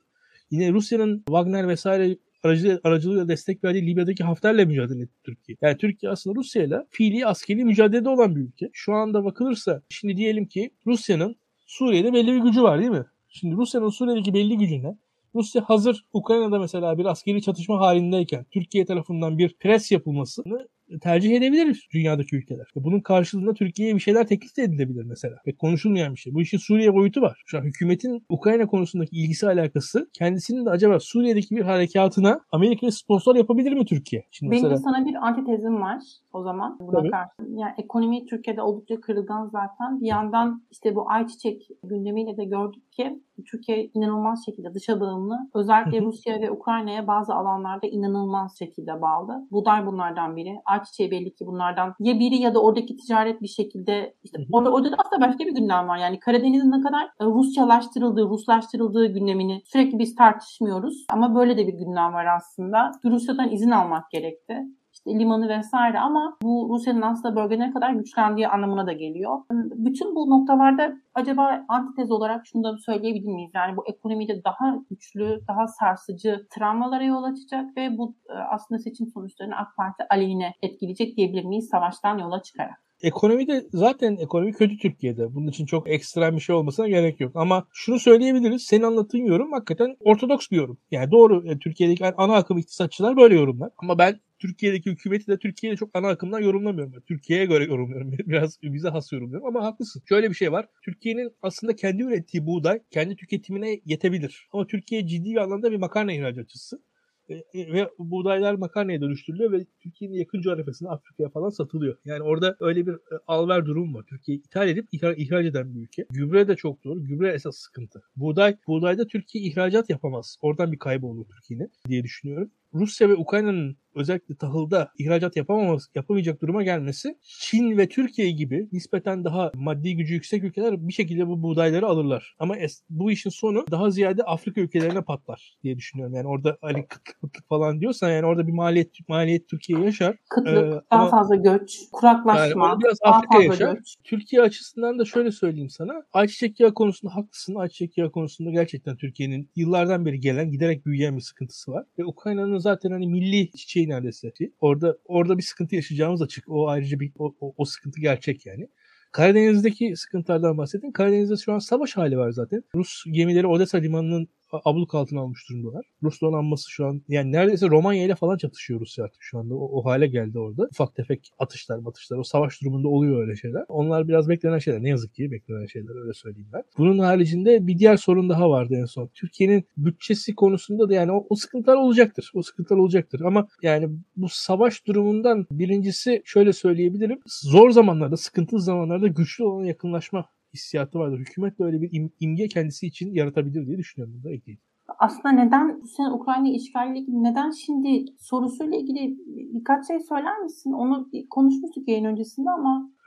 S2: Yine Rusya'nın Wagner vesaire aracı, aracılığıyla destek verdiği Libya'daki Hafter'le mücadele etti Türkiye. Yani Türkiye aslında Rusya ile fiili askeri mücadelede olan bir ülke. Şu anda bakılırsa şimdi diyelim ki Rusya'nın Suriye'de belli bir gücü var değil mi? Şimdi Rusya'nın Suriye'deki belli gücüne Rusya hazır Ukrayna'da mesela bir askeri çatışma halindeyken Türkiye tarafından bir pres yapılmasını tercih edebilir dünyadaki ülkeler. Bunun karşılığında Türkiye'ye bir şeyler teklif de edilebilir mesela. Ve konuşulmayan bir şey. Bu işin Suriye boyutu var. Şu an hükümetin Ukrayna konusundaki ilgisi alakası kendisinin de acaba Suriye'deki bir harekatına Amerika'ya sponsor yapabilir mi Türkiye?
S1: Şimdi Benim mesela... sana bir antitezim var o zaman buna Tabii. karşı. Yani ekonomi Türkiye'de oldukça kırılgan zaten. Bir yandan işte bu ayçiçek gündemiyle de gördük ki Türkiye inanılmaz şekilde dışa bağımlı. Özellikle Rusya ve Ukrayna'ya bazı alanlarda inanılmaz şekilde bağlı. Buday bunlardan biri. Ayçiçeği belli ki bunlardan ya biri ya da oradaki ticaret bir şekilde işte orada, orada da aslında başka bir gündem var. Yani Karadeniz'in ne kadar e, Rusyalaştırıldığı, Ruslaştırıldığı gündemini sürekli biz tartışmıyoruz. Ama böyle de bir gündem var aslında. Rusya'dan izin almak gerekti limanı vesaire ama bu Rusya'nın aslında bölge ne kadar güçlendiği anlamına da geliyor. Bütün bu noktalarda acaba antitez olarak şunu da söyleyebilir miyiz? Yani bu ekonomide daha güçlü, daha sarsıcı travmalara yol açacak ve bu e, aslında seçim sonuçlarını AK Parti aleyhine etkileyecek diyebilir miyiz savaştan yola çıkarak?
S2: Ekonomide zaten ekonomi kötü Türkiye'de. Bunun için çok ekstrem bir şey olmasına gerek yok. Ama şunu söyleyebiliriz. Senin anlattığın yorum hakikaten ortodoks bir yorum. Yani doğru e, Türkiye'deki ana akım iktisatçılar böyle yorumlar. Ama ben Türkiye'deki hükümeti de Türkiye'de çok ana akımdan yorumlamıyorum. Ben. Türkiye'ye göre yorumluyorum. Biraz bize has yorumluyorum ama haklısın. Şöyle bir şey var. Türkiye'nin aslında kendi ürettiği buğday kendi tüketimine yetebilir. Ama Türkiye ciddi bir anlamda bir makarna ihracatçısı. E, e, ve buğdaylar makarnaya dönüştürülüyor ve Türkiye'nin yakın coğrafyasında Afrika'ya falan satılıyor. Yani orada öyle bir e, alver durum var. Türkiye ithal edip ihraç, ihraç eden bir ülke. Gübre de çok doğru. Gübre esas sıkıntı. Buğday, buğdayda Türkiye ihracat yapamaz. Oradan bir kaybı olur Türkiye'nin diye düşünüyorum. Rusya ve Ukrayna'nın özellikle tahılda ihracat yapamaması, yapamayacak duruma gelmesi Çin ve Türkiye gibi nispeten daha maddi gücü yüksek ülkeler bir şekilde bu buğdayları alırlar. Ama es, bu işin sonu daha ziyade Afrika ülkelerine patlar diye düşünüyorum. Yani orada hani kıtlık, kıtlık falan diyorsan yani orada bir maliyet maliyet Türkiye yaşar.
S1: Kıtlık, ee, daha ama, fazla göç, kuraklaşma, yani
S2: biraz daha Afrika yaşar. Göç. Türkiye açısından da şöyle söyleyeyim sana. Ayçiçek yağı konusunda haklısın. Ayçiçek yağı konusunda gerçekten Türkiye'nin yıllardan beri gelen giderek büyüyen bir sıkıntısı var. Ve Ukrayna'nın zaten hani milli çiçeği neredeyse. Orada orada bir sıkıntı yaşayacağımız açık. O ayrıca bir o, o, o sıkıntı gerçek yani. Karadeniz'deki sıkıntılardan bahsettim. Karadeniz'de şu an savaş hali var zaten. Rus gemileri Odessa limanının abluk altına almış durumdalar. Rus donanması şu an yani neredeyse Romanya ile falan çatışıyor Rusya artık şu anda. O, o hale geldi orada. Ufak tefek atışlar atışlar o savaş durumunda oluyor öyle şeyler. Onlar biraz beklenen şeyler. Ne yazık ki beklenen şeyler öyle söyleyeyim ben. Bunun haricinde bir diğer sorun daha vardı en son. Türkiye'nin bütçesi konusunda da yani o, o sıkıntılar olacaktır. O sıkıntılar olacaktır. Ama yani bu savaş durumundan birincisi şöyle söyleyebilirim. Zor zamanlarda, sıkıntılı zamanlarda güçlü olan yakınlaşma hissiyatı vardır. Hükümet de öyle bir im- imge kendisi için yaratabilir diye düşünüyorum. Bunu da ekleyeyim.
S1: Aslında neden sen Ukrayna işgaliyle ilgili neden şimdi sorusuyla ilgili birkaç şey söyler misin? Onu konuşmuştuk yayın öncesinde ama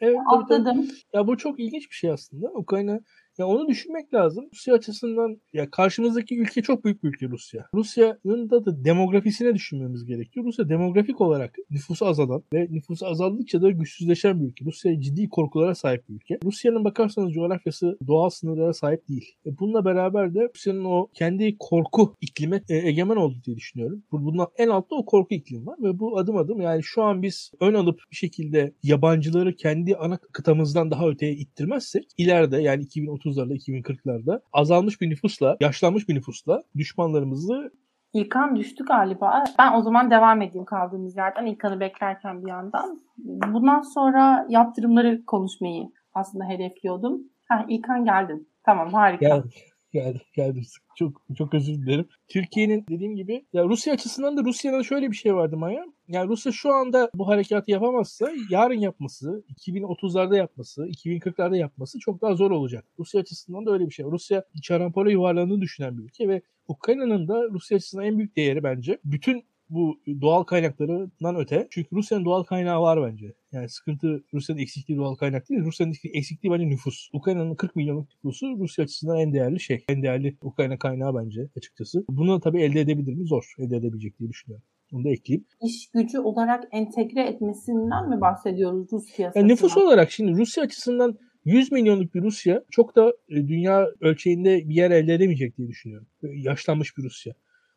S1: evet, atladım. Tabii, tabii.
S2: Ya bu çok ilginç bir şey aslında. Ukrayna ya onu düşünmek lazım. Rusya açısından ya karşımızdaki ülke çok büyük bir ülke Rusya. Rusya'nın da, da demografisine düşünmemiz gerekiyor. Rusya demografik olarak nüfusu azalan ve nüfusu azaldıkça da güçsüzleşen bir ülke. Rusya ciddi korkulara sahip bir ülke. Rusya'nın bakarsanız coğrafyası doğal sınırlara sahip değil. E bununla beraber de Rusya'nın o kendi korku iklime e, egemen oldu diye düşünüyorum. Bundan en altta o korku iklim var ve bu adım adım yani şu an biz ön alıp bir şekilde yabancıları kendi ana kıtamızdan daha öteye ittirmezsek ileride yani 2030 2030'larda, 2040'larda azalmış bir nüfusla, yaşlanmış bir nüfusla düşmanlarımızı
S1: İlkan düştü galiba. Ben o zaman devam edeyim kaldığımız yerden. İlkan'ı beklerken bir yandan. Bundan sonra yaptırımları konuşmayı aslında hedefliyordum. Ha İlkan geldin. Tamam harika.
S2: Geldim. Geldim. Geldim. Çok çok özür dilerim. Türkiye'nin dediğim gibi ya Rusya açısından da Rusya'da şöyle bir şey vardı Maya. Yani Rusya şu anda bu harekatı yapamazsa yarın yapması, 2030'larda yapması, 2040'larda yapması çok daha zor olacak. Rusya açısından da öyle bir şey. Rusya çarampole yuvarlandığını düşünen bir ülke ve Ukrayna'nın da Rusya açısından en büyük değeri bence bütün bu doğal kaynaklarından öte. Çünkü Rusya'nın doğal kaynağı var bence. Yani sıkıntı Rusya'nın eksikliği doğal kaynak değil. Rusya'nın eksikliği bence nüfus. Ukrayna'nın 40 milyonluk nüfusu Rusya açısından en değerli şey. En değerli Ukrayna kaynağı bence açıkçası. Bunu tabii elde edebilir mi? Zor. Elde edebilecek diye düşünüyorum. Onu da ekleyeyim.
S1: İş gücü olarak entegre etmesinden mi bahsediyoruz Rus piyasasına?
S2: Yani nüfus olarak şimdi Rusya açısından 100 milyonluk bir Rusya çok da e, dünya ölçeğinde bir yer elde edemeyecek diye düşünüyorum. Yaşlanmış bir Rusya.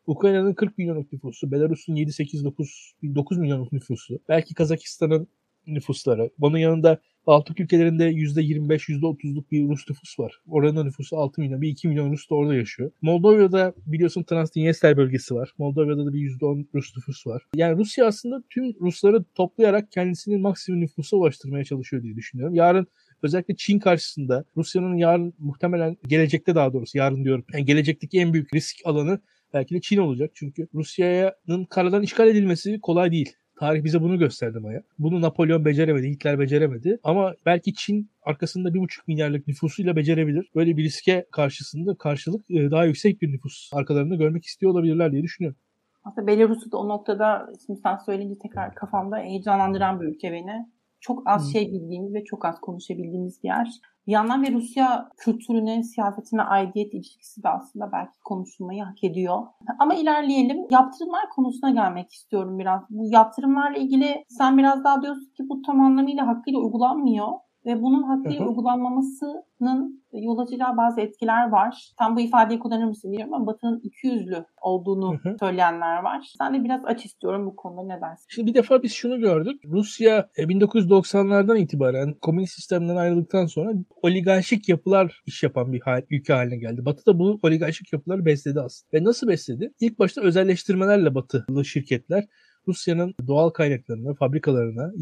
S2: Ukrayna'nın 40 milyonluk nüfusu, Belarus'un 7-8-9 9 milyonluk nüfusu, belki Kazakistan'ın nüfusları. Bunun yanında Baltık ülkelerinde %25, %30'luk bir Rus nüfus var. Oranın nüfusu 6 milyon, bir 2 milyon Rus da orada yaşıyor. Moldova'da biliyorsun Transdniester bölgesi var. Moldova'da da bir %10 Rus nüfus var. Yani Rusya aslında tüm Rusları toplayarak kendisinin maksimum nüfusa ulaştırmaya çalışıyor diye düşünüyorum. Yarın özellikle Çin karşısında Rusya'nın yarın muhtemelen gelecekte daha doğrusu yarın diyorum. Yani gelecekteki en büyük risk alanı belki de Çin olacak. Çünkü Rusya'nın karadan işgal edilmesi kolay değil. Tarih bize bunu gösterdi Maya. Bunu Napolyon beceremedi, Hitler beceremedi. Ama belki Çin arkasında bir buçuk milyarlık nüfusuyla becerebilir. Böyle bir riske karşısında karşılık e, daha yüksek bir nüfus arkalarında görmek istiyor olabilirler diye düşünüyorum.
S1: Aslında Belarus'u da o noktada şimdi sen söyleyince tekrar kafamda heyecanlandıran bir ülke beni. Çok az şey bildiğimiz ve çok az konuşabildiğimiz bir yer. Bir yandan ve Rusya kültürüne, siyasetine aidiyet ilişkisi de aslında belki konuşulmayı hak ediyor. Ama ilerleyelim. Yaptırımlar konusuna gelmek istiyorum biraz. Bu yaptırımlarla ilgili sen biraz daha diyorsun ki bu tam anlamıyla hakkıyla uygulanmıyor ve bunun hakkıyla uygulanmamasının yol açacağı bazı etkiler var. Tam bu ifadeyi kullanır mısın bilmiyorum ama Batı'nın iki yüzlü olduğunu hı hı. söyleyenler var. Sen de biraz aç istiyorum bu konuda ne dersin?
S2: Şimdi bir defa biz şunu gördük. Rusya 1990'lardan e, itibaren komünist sistemden ayrıldıktan sonra oligarşik yapılar iş yapan bir hal, ülke haline geldi. Batı da bu oligarşik yapıları besledi aslında. Ve nasıl besledi? İlk başta özelleştirmelerle batılı şirketler Rusya'nın doğal kaynaklarına, fabrikalarına,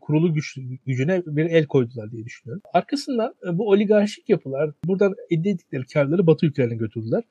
S2: kurulu güç, gücüne bir el koydular diye düşünüyorum. Arkasından e, bu oligarşik yapılar buradan elde ettikleri karları Batı ülkelerine götürdüler.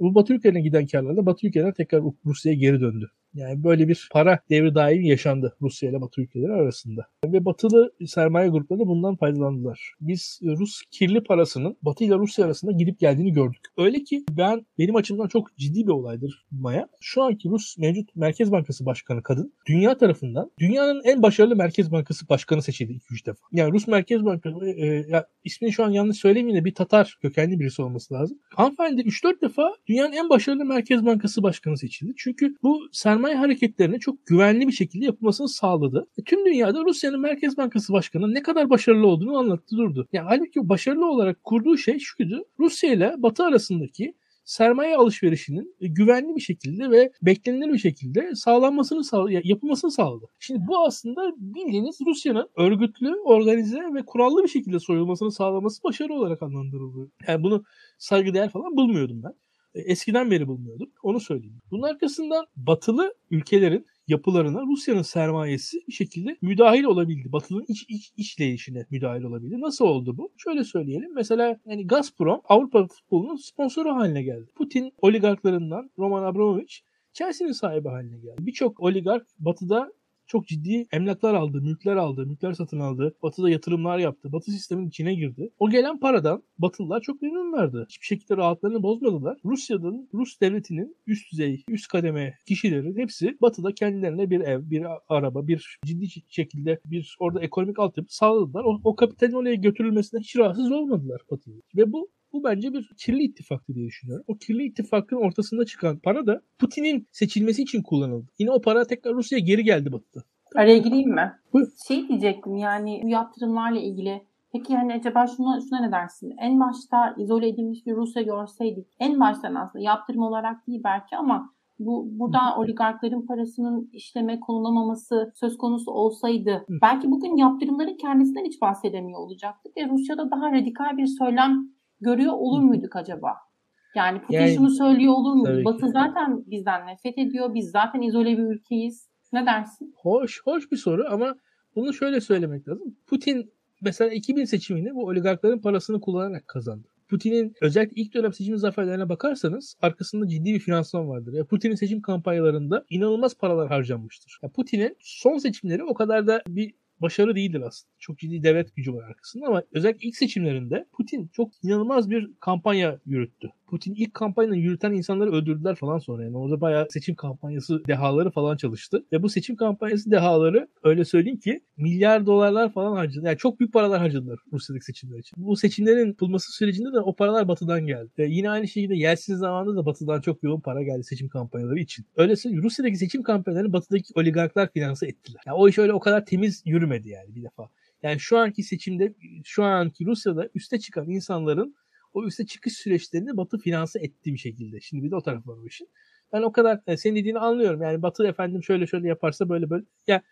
S2: Bu Batı ülkelerine giden karlar da Batı ülkeler tekrar Rusya'ya geri döndü. Yani böyle bir para devri daimi yaşandı Rusya ile Batı ülkeleri arasında. Ve batılı sermaye grupları da bundan faydalandılar. Biz Rus kirli parasının Batı ile Rusya arasında gidip geldiğini gördük. Öyle ki ben benim açımdan çok ciddi bir olaydır Maya. Şu anki Rus mevcut Merkez Bankası Başkanı kadın dünya tarafından dünyanın en başarılı Merkez Bankası Başkanı seçildi 2-3 defa. Yani Rus Merkez Bankası e, ya ismini şu an yanlış söylemeyeyim de bir Tatar kökenli birisi olması lazım. Hanımefendi 3-4 defa dünyanın en başarılı Merkez Bankası Başkanı seçildi. Çünkü bu sermaye hareketlerine çok güvenli bir şekilde yapılmasını sağladı. E, tüm dünyada Rusya'nın Merkez Bankası Başkanı ne kadar başarılı olduğunu anlattı durdu. Yani halbuki başarılı olarak kurduğu şey şuydu. Rusya ile Batı arasındaki sermaye alışverişinin e, güvenli bir şekilde ve beklenilir bir şekilde sağlanmasını sağ yapılmasını sağladı. Şimdi bu aslında bildiğiniz Rusya'nın örgütlü, organize ve kurallı bir şekilde soyulmasını sağlaması başarı olarak adlandırıldı. Yani bunu saygıdeğer falan bulmuyordum ben. Eskiden beri bulmuyordum. Onu söyleyeyim. Bunun arkasından batılı ülkelerin yapılarına Rusya'nın sermayesi bir şekilde müdahil olabildi. Batı'nın iç, iç işleyişine müdahil olabildi. Nasıl oldu bu? Şöyle söyleyelim. Mesela yani Gazprom Avrupa futbolunun sponsoru haline geldi. Putin oligarklarından Roman Abramovich Chelsea'nin sahibi haline geldi. Birçok oligark Batı'da çok ciddi emlaklar aldı, mülkler aldı, mülkler satın aldı. Batı'da yatırımlar yaptı. Batı sistemin içine girdi. O gelen paradan Batılılar çok memnunlardı. Hiçbir şekilde rahatlarını bozmadılar. Rusya'nın, Rus devletinin üst düzey, üst kademe kişilerin hepsi Batı'da kendilerine bir ev, bir araba, bir ciddi şekilde bir orada ekonomik altyapı sağladılar. O, o kapitalin oraya götürülmesine hiç rahatsız olmadılar Batı'da. Ve bu bu bence bir kirli ittifaktı diye düşünüyorum. O kirli ittifakın ortasında çıkan para da Putin'in seçilmesi için kullanıldı. Yine o para tekrar Rusya'ya geri geldi Batı'da.
S1: Araya gireyim mi? Buyur. Şey diyecektim yani bu yaptırımlarla ilgili Peki yani acaba şuna, şuna ne dersin? En başta izole edilmiş bir Rusya görseydik, en baştan aslında yaptırım olarak değil belki ama bu burada oligarkların parasının işleme konulamaması söz konusu olsaydı belki bugün yaptırımların kendisinden hiç bahsedemiyor olacaktık ve Rusya'da daha radikal bir söylem görüyor olur muyduk acaba? Yani Putin yani, şunu söylüyor olur muydu? Batı ki. zaten bizden nefret ediyor. Biz zaten izole bir ülkeyiz. Ne dersin?
S2: Hoş, hoş bir soru ama bunu şöyle söylemek lazım. Putin mesela 2000 seçimini bu oligarkların parasını kullanarak kazandı. Putin'in özellikle ilk dönem seçim zaferlerine bakarsanız arkasında ciddi bir finansman vardır. Ya Putin'in seçim kampanyalarında inanılmaz paralar harcanmıştır. Ya Putin'in son seçimleri o kadar da bir başarı değildir aslında. Çok ciddi devlet gücü var arkasında ama özellikle ilk seçimlerinde Putin çok inanılmaz bir kampanya yürüttü. Putin ilk kampanyayı yürüten insanları öldürdüler falan sonra. Yani orada bayağı seçim kampanyası dehaları falan çalıştı. Ve bu seçim kampanyası dehaları öyle söyleyeyim ki milyar dolarlar falan harcadı. Yani çok büyük paralar harcadılar Rusya'daki seçimler için. Bu seçimlerin yapılması sürecinde de o paralar batıdan geldi. Ve yine aynı şekilde Yeltsin zamanında da batıdan çok yoğun para geldi seçim kampanyaları için. Öyle söyleyeyim Rusya'daki seçim kampanyalarını batıdaki oligarklar finanse ettiler. Yani o iş öyle o kadar temiz yürümedi yani bir defa. Yani şu anki seçimde şu anki Rusya'da üste çıkan insanların o üste çıkış süreçlerini Batı finanse ettiği bir şekilde. Şimdi bir de o taraf var o işin. Ben o kadar yani senin dediğini anlıyorum. Yani Batı efendim şöyle şöyle yaparsa böyle böyle. Ya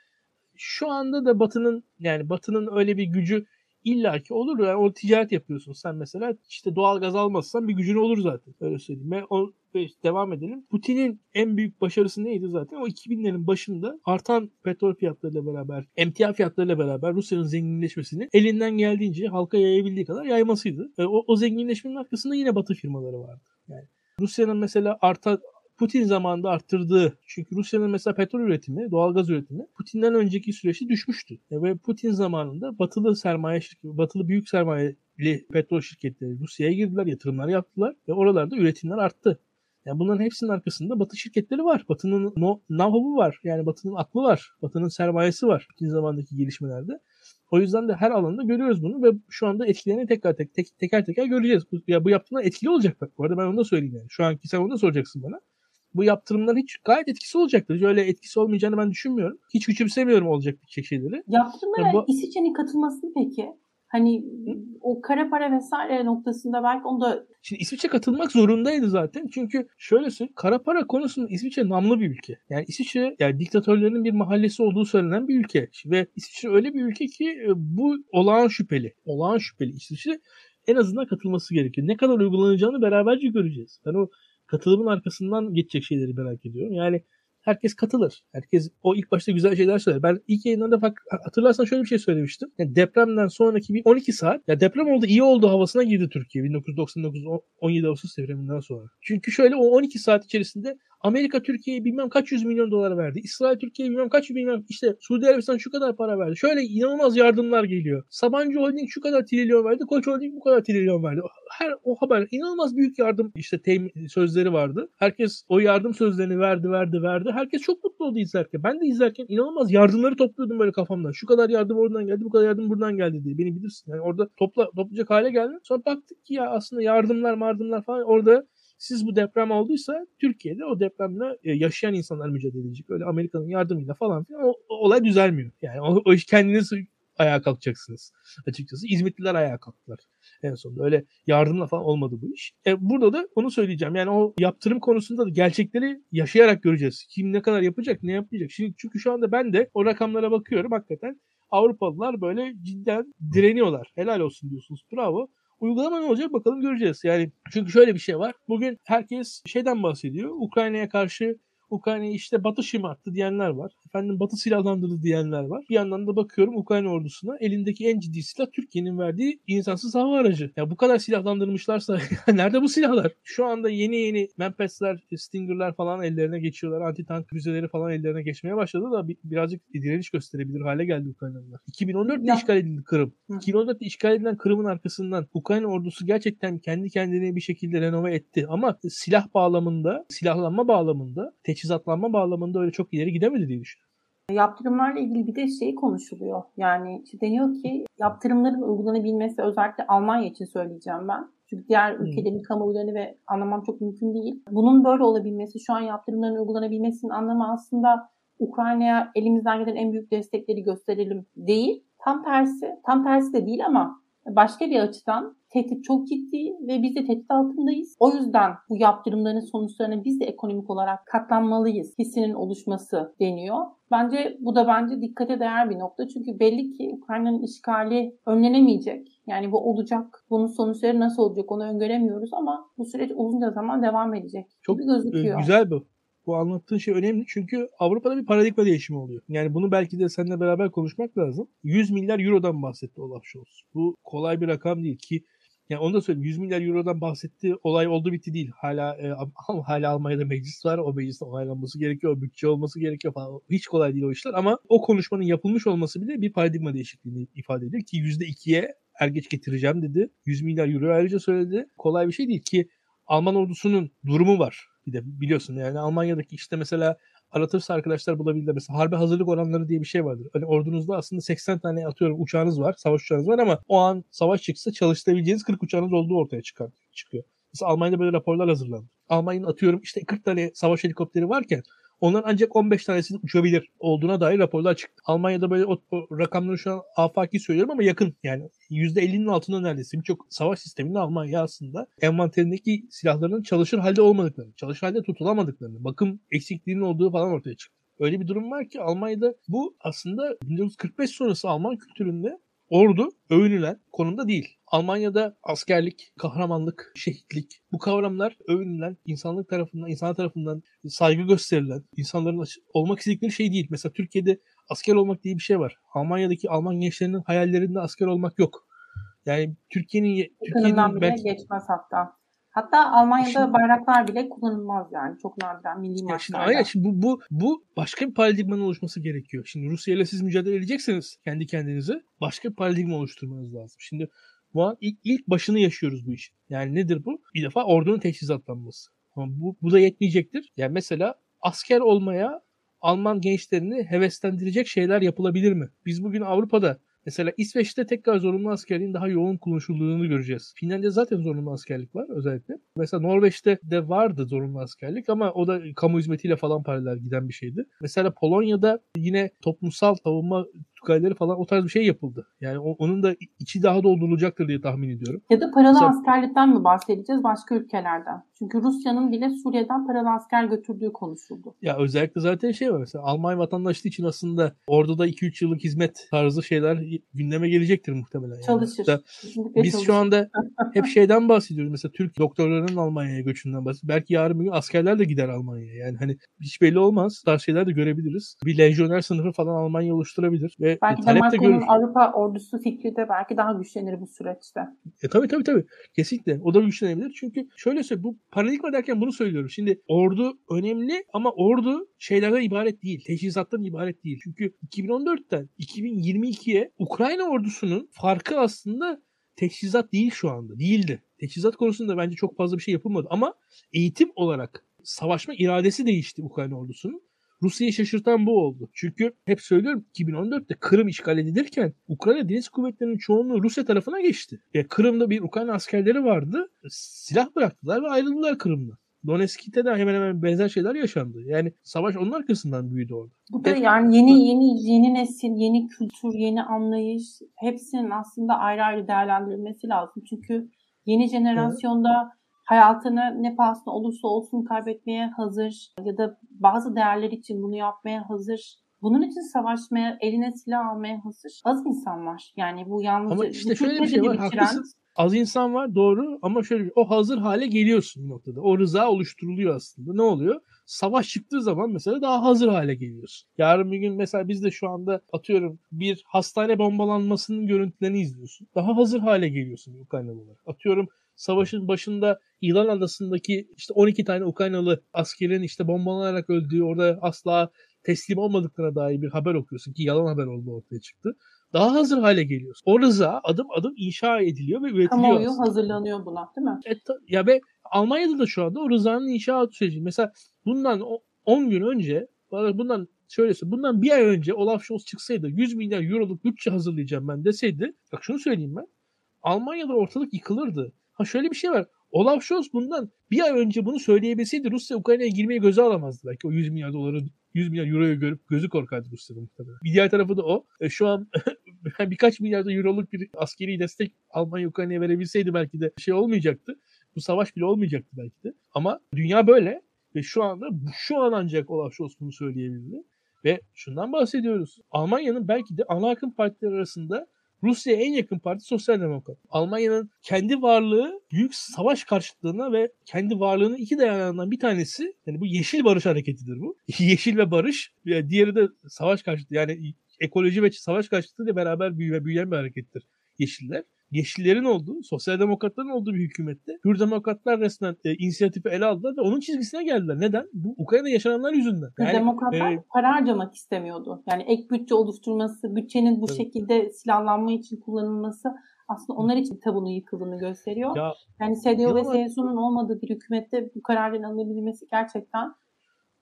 S2: şu anda da Batı'nın yani Batı'nın öyle bir gücü illaki olur. Yani o ticaret yapıyorsun sen mesela işte doğal gaz almazsan bir gücün olur zaten. Öyle söyleyeyim. Ve o devam edelim. Putin'in en büyük başarısı neydi zaten? O 2000'lerin başında artan petrol fiyatlarıyla beraber, emtia fiyatlarıyla beraber Rusya'nın zenginleşmesini elinden geldiğince halka yayabildiği kadar yaymasıydı. Ve o, o zenginleşmenin arkasında yine batı firmaları vardı. Yani Rusya'nın mesela artan Putin zamanında arttırdığı çünkü Rusya'nın mesela petrol üretimi, doğalgaz üretimi Putin'den önceki süreçte düşmüştü. E, ve Putin zamanında batılı sermaye şirketi, batılı büyük sermayeli petrol şirketleri Rusya'ya girdiler, yatırımlar yaptılar ve oralarda üretimler arttı. Yani bunların hepsinin arkasında Batı şirketleri var. Batı'nın no, know var. Yani Batı'nın aklı var. Batı'nın sermayesi var. Putin zamandaki gelişmelerde. O yüzden de her alanda görüyoruz bunu ve şu anda etkilerini tekrar tek, tek, teker teker göreceğiz. Bu, ya bu yaptığımlar etkili olacak bak. Bu arada ben onu da söyleyeyim yani. Şu anki sen onu da soracaksın bana bu yaptırımların hiç gayet etkisi olacaktır. Öyle etkisi olmayacağını ben düşünmüyorum. Hiç küçümsemiyorum olacak bir şeyleri.
S1: Yaptırımlara bu... İsviçre'nin katılmasını peki? Hani o kara para vesaire noktasında belki onu da...
S2: Şimdi İsviçre katılmak zorundaydı zaten. Çünkü şöyle söyleyeyim. Kara para konusunda İsviçre namlı bir ülke. Yani İsviçre yani diktatörlerin bir mahallesi olduğu söylenen bir ülke. Ve İsviçre öyle bir ülke ki e, bu olağan şüpheli. Olağan şüpheli İsviçre en azından katılması gerekiyor. Ne kadar uygulanacağını beraberce göreceğiz. Ben o katılımın arkasından geçecek şeyleri merak ediyorum. Yani herkes katılır. Herkes o ilk başta güzel şeyler söyler. Ben ilk yayınlarda bak, hatırlarsan şöyle bir şey söylemiştim. Yani depremden sonraki bir 12 saat ya deprem oldu iyi oldu havasına girdi Türkiye 1999 17 Ağustos depreminden sonra. Çünkü şöyle o 12 saat içerisinde Amerika Türkiye'ye bilmem kaç yüz milyon dolar verdi. İsrail Türkiye'ye bilmem kaç bilmem işte Suudi Arabistan şu kadar para verdi. Şöyle inanılmaz yardımlar geliyor. Sabancı Holding şu kadar trilyon verdi. Koç Holding bu kadar trilyon verdi. Her o haber inanılmaz büyük yardım işte temin, sözleri vardı. Herkes o yardım sözlerini verdi verdi verdi. Herkes çok mutlu oldu izlerken. Ben de izlerken inanılmaz yardımları topluyordum böyle kafamdan. Şu kadar yardım oradan geldi bu kadar yardım buradan geldi diye. Beni bilirsin. Yani orada topla, toplayacak hale geldim. Sonra baktık ki ya aslında yardımlar mardımlar falan orada siz bu deprem olduysa Türkiye'de o depremle e, yaşayan insanlar mücadele edecek. Öyle Amerika'nın yardımıyla falan filan o, o olay düzelmiyor. Yani o, o iş kendiniz ayağa kalkacaksınız açıkçası. İzmitliler ayağa kalktılar en sonunda. Öyle yardımla falan olmadı bu iş. E, burada da onu söyleyeceğim. Yani o yaptırım konusunda da gerçekleri yaşayarak göreceğiz. Kim ne kadar yapacak, ne yapmayacak. Şimdi, çünkü şu anda ben de o rakamlara bakıyorum. Hakikaten Avrupalılar böyle cidden direniyorlar. Helal olsun diyorsunuz. Bravo. Uygulama ne olacak bakalım göreceğiz. Yani çünkü şöyle bir şey var. Bugün herkes şeyden bahsediyor. Ukrayna'ya karşı Ukrayna'yı işte Batı şımarttı diyenler var. Efendim Batı silahlandırdı diyenler var. Bir yandan da bakıyorum Ukrayna ordusuna elindeki en ciddi silah Türkiye'nin verdiği insansız hava aracı. Ya bu kadar silahlandırmışlarsa nerede bu silahlar? Şu anda yeni yeni Mempesler, Stinger'lar falan ellerine geçiyorlar. Anti-tank füzeleri falan ellerine geçmeye başladı da bir, birazcık direniş gösterebilir hale geldi Ukraynalılar. 2014'te ya. işgal edildi Kırım. 2014'te işgal edilen Kırım'ın arkasından Ukrayna ordusu gerçekten kendi kendine bir şekilde renove etti. Ama silah bağlamında, silahlanma bağlamında, teçhizatlanma bağlamında öyle çok ileri gidemedi diye düşünüyorum.
S1: Yaptırımlarla ilgili bir de şey konuşuluyor. Yani işte deniyor ki yaptırımların uygulanabilmesi özellikle Almanya için söyleyeceğim ben. Çünkü diğer ülkelerin kamuoylarını ve anlamam çok mümkün değil. Bunun böyle olabilmesi, şu an yaptırımların uygulanabilmesinin anlamı aslında Ukrayna'ya elimizden gelen en büyük destekleri gösterelim değil. Tam tersi, tam tersi de değil ama başka bir açıdan tehdit çok ciddi ve biz de tehdit altındayız. O yüzden bu yaptırımların sonuçlarına biz de ekonomik olarak katlanmalıyız hissinin oluşması deniyor. Bence bu da bence dikkate değer bir nokta. Çünkü belli ki Ukrayna'nın işgali önlenemeyecek. Yani bu olacak. Bunun sonuçları nasıl olacak onu öngöremiyoruz ama bu süreç uzunca zaman devam edecek
S2: Çok gibi gözüküyor. güzel bu bu anlattığın şey önemli çünkü Avrupa'da bir paradigma değişimi oluyor. Yani bunu belki de seninle beraber konuşmak lazım. 100 milyar eurodan bahsetti Olaf Scholz. Bu kolay bir rakam değil ki yani onu da söyleyeyim 100 milyar eurodan bahsetti. Olay oldu bitti değil. Hala e, hala Almanya'da meclis var. O mecliste onaylanması gerekiyor. O bütçe olması gerekiyor falan. Hiç kolay değil o işler ama o konuşmanın yapılmış olması bile bir paradigma değişikliğini ifade ediyor ki %2'ye er geç getireceğim dedi. 100 milyar euro ayrıca söyledi. Kolay bir şey değil ki Alman ordusunun durumu var. Bir de biliyorsun yani Almanya'daki işte mesela aratırsa arkadaşlar bulabilirler. Mesela harbe hazırlık oranları diye bir şey vardır. Hani ordunuzda aslında 80 tane atıyorum uçağınız var, savaş uçağınız var ama o an savaş çıksa çalıştırabileceğiniz 40 uçağınız olduğu ortaya çıkar, çıkıyor. Mesela Almanya'da böyle raporlar hazırlandı. Almanya'nın atıyorum işte 40 tane savaş helikopteri varken Onların ancak 15 tanesi uçabilir olduğuna dair raporlar çıktı. Almanya'da böyle o, o rakamları şu an afaki söylüyorum ama yakın yani %50'nin altında neredeyse birçok savaş sisteminde Almanya aslında envanterindeki silahların çalışır halde olmadıklarını, çalışır halde tutulamadıklarını, bakım eksikliğinin olduğu falan ortaya çıktı. Öyle bir durum var ki Almanya'da bu aslında 1945 sonrası Alman kültüründe ordu övünülen konumda değil. Almanya'da askerlik, kahramanlık, şehitlik bu kavramlar övünülen, insanlık tarafından, insan tarafından saygı gösterilen, insanların olmak istedikleri şey değil. Mesela Türkiye'de asker olmak diye bir şey var. Almanya'daki Alman gençlerinin hayallerinde asker olmak yok. Yani Türkiye'nin
S1: Türkiye'nin belki geçmez hatta. Hatta Almanya'da şimdi, bayraklar bile kullanılmaz yani. Çok nadiren milli maçlarda. Şimdi,
S2: aynen şimdi bu, bu, bu başka bir paradigmanın oluşması gerekiyor. Şimdi Rusya ile siz mücadele edecekseniz kendi kendinize başka bir paradigma oluşturmanız lazım. Şimdi bu an ilk, ilk başını yaşıyoruz bu işin. Yani nedir bu? Bir defa ordunun teçhizatlanması. Ama bu, bu da yetmeyecektir. Yani mesela asker olmaya Alman gençlerini heveslendirecek şeyler yapılabilir mi? Biz bugün Avrupa'da Mesela İsveç'te tekrar zorunlu askerliğin daha yoğun konuşulduğunu göreceğiz. Finlandiya zaten zorunlu askerlik var özellikle. Mesela Norveç'te de vardı zorunlu askerlik ama o da kamu hizmetiyle falan paralel giden bir şeydi. Mesela Polonya'da yine toplumsal savunma tugayları falan o tarz bir şey yapıldı. Yani onun da içi daha doldurulacaktır diye tahmin ediyorum.
S1: Ya da paralı Mesela... askerlikten mi bahsedeceğiz başka ülkelerden? Çünkü Rusya'nın bile Suriye'den paralı asker götürdüğü konuşuldu.
S2: Ya özellikle zaten şey var mesela Almanya vatandaşlığı için aslında orada da 2-3 yıllık hizmet tarzı şeyler gündeme gelecektir muhtemelen. Yani.
S1: Çalışır.
S2: biz çalışır. şu anda hep şeyden bahsediyoruz. Mesela Türk doktorlarının Almanya'ya göçünden bahsediyoruz. Belki yarın bir gün askerler de gider Almanya'ya. Yani hani hiç belli olmaz. Tarz şeyler de görebiliriz. Bir lejyoner sınıfı falan Almanya oluşturabilir ve
S1: Belki de
S2: talep de
S1: Macron'un. Avrupa ordusu fikri de belki daha güçlenir bu süreçte.
S2: E tabii tabii tabii. Kesinlikle. O da güçlenebilir. Çünkü şöyle söyle bu paradigma derken bunu söylüyorum. Şimdi ordu önemli ama ordu şeylerden ibaret değil. Teçhizattan ibaret değil. Çünkü 2014'ten 2022'ye Ukrayna ordusunun farkı aslında teçhizat değil şu anda. Değildi. Teçhizat konusunda bence çok fazla bir şey yapılmadı ama eğitim olarak savaşma iradesi değişti Ukrayna ordusunun. Rusya'yı şaşırtan bu oldu. Çünkü hep söylüyorum 2014'te Kırım işgal edilirken Ukrayna Deniz Kuvvetleri'nin çoğunluğu Rusya tarafına geçti. E, Kırım'da bir Ukrayna askerleri vardı. Silah bıraktılar ve ayrıldılar Kırım'dan. Donetsk'te de hemen hemen benzer şeyler yaşandı. Yani savaş onun arkasından büyüdü orada.
S1: Bu da
S2: Evet.
S1: yani yeni yeni yeni nesil, yeni kültür, yeni anlayış hepsinin aslında ayrı ayrı değerlendirilmesi lazım. Çünkü yeni jenerasyonda hayatını ne pahasına olursa olsun kaybetmeye hazır ya da bazı değerler için bunu yapmaya hazır. Bunun için savaşmaya, eline silah almaya hazır. Az insan var. Yani bu yalnızca
S2: Ama işte şöyle bir şey var, haklısın. Az insan var doğru ama şöyle bir- o hazır hale geliyorsun bir noktada. O rıza oluşturuluyor aslında. Ne oluyor? Savaş çıktığı zaman mesela daha hazır hale geliyorsun. Yarın bir gün mesela biz de şu anda atıyorum bir hastane bombalanmasının görüntülerini izliyorsun. Daha hazır hale geliyorsun Ukraynalı olarak. Atıyorum savaşın başında İlan Adası'ndaki işte 12 tane Ukraynalı askerin işte bombalanarak öldüğü orada asla teslim olmadıklarına dair bir haber okuyorsun ki yalan haber oldu ortaya çıktı. Daha hazır hale geliyorsun. O rıza adım adım inşa ediliyor ve üretiliyor
S1: Kamuoyu
S2: aslında.
S1: hazırlanıyor buna değil mi?
S2: E, ta- ya ve Almanya'da da şu anda o rızanın inşaat süreci. Mesela bundan o- 10 gün önce bundan şöyle bundan bir ay önce Olaf Scholz çıksaydı 100 milyar euroluk bütçe hazırlayacağım ben deseydi bak şunu söyleyeyim ben Almanya'da ortalık yıkılırdı. Ha şöyle bir şey var. Olaf Scholz bundan bir ay önce bunu söyleyebilseydi Rusya Ukrayna'ya girmeye göze alamazdı belki o 100 milyar doları 100 milyar euroyu görüp gözü korkardı Rusya'da muhtemelen. Bir diğer tarafı da o. E, şu an birkaç milyar euroluk bir askeri destek Almanya Ukrayna'ya verebilseydi belki de şey olmayacaktı. Bu savaş bile olmayacaktı belki de. Ama dünya böyle ve şu anda şu an ancak Olaf Scholz bunu söyleyebildi. Ve şundan bahsediyoruz. Almanya'nın belki de ana akım partiler arasında Rusya'ya en yakın parti Sosyal Demokrat. Almanya'nın kendi varlığı büyük savaş karşıtlığına ve kendi varlığının iki dayanağından bir tanesi yani bu Yeşil Barış Hareketi'dir bu. Yeşil ve Barış. Diğeri de savaş karşıtı yani ekoloji ve savaş karşıtlığı ile beraber büyüyen bir harekettir Yeşiller. Yeşillerin olduğu, sosyal demokratların olduğu bir hükümette Hür demokratlar resmen e, inisiyatifi ele aldılar ve onun çizgisine geldiler. Neden? Bu Ukrayna'da yaşananlar yüzünden.
S1: Yani, Demokratlar
S2: e,
S1: para harcamak istemiyordu. Yani ek bütçe oluşturması, bütçenin bu
S2: Evet.
S1: şekilde silahlanma için kullanılması aslında onlar için tabunun yıkıldığını gösteriyor.
S2: ya
S1: yani CDU ve. CSU'nun olmadığı bir hükümette bu kararın alınabilmesi gerçekten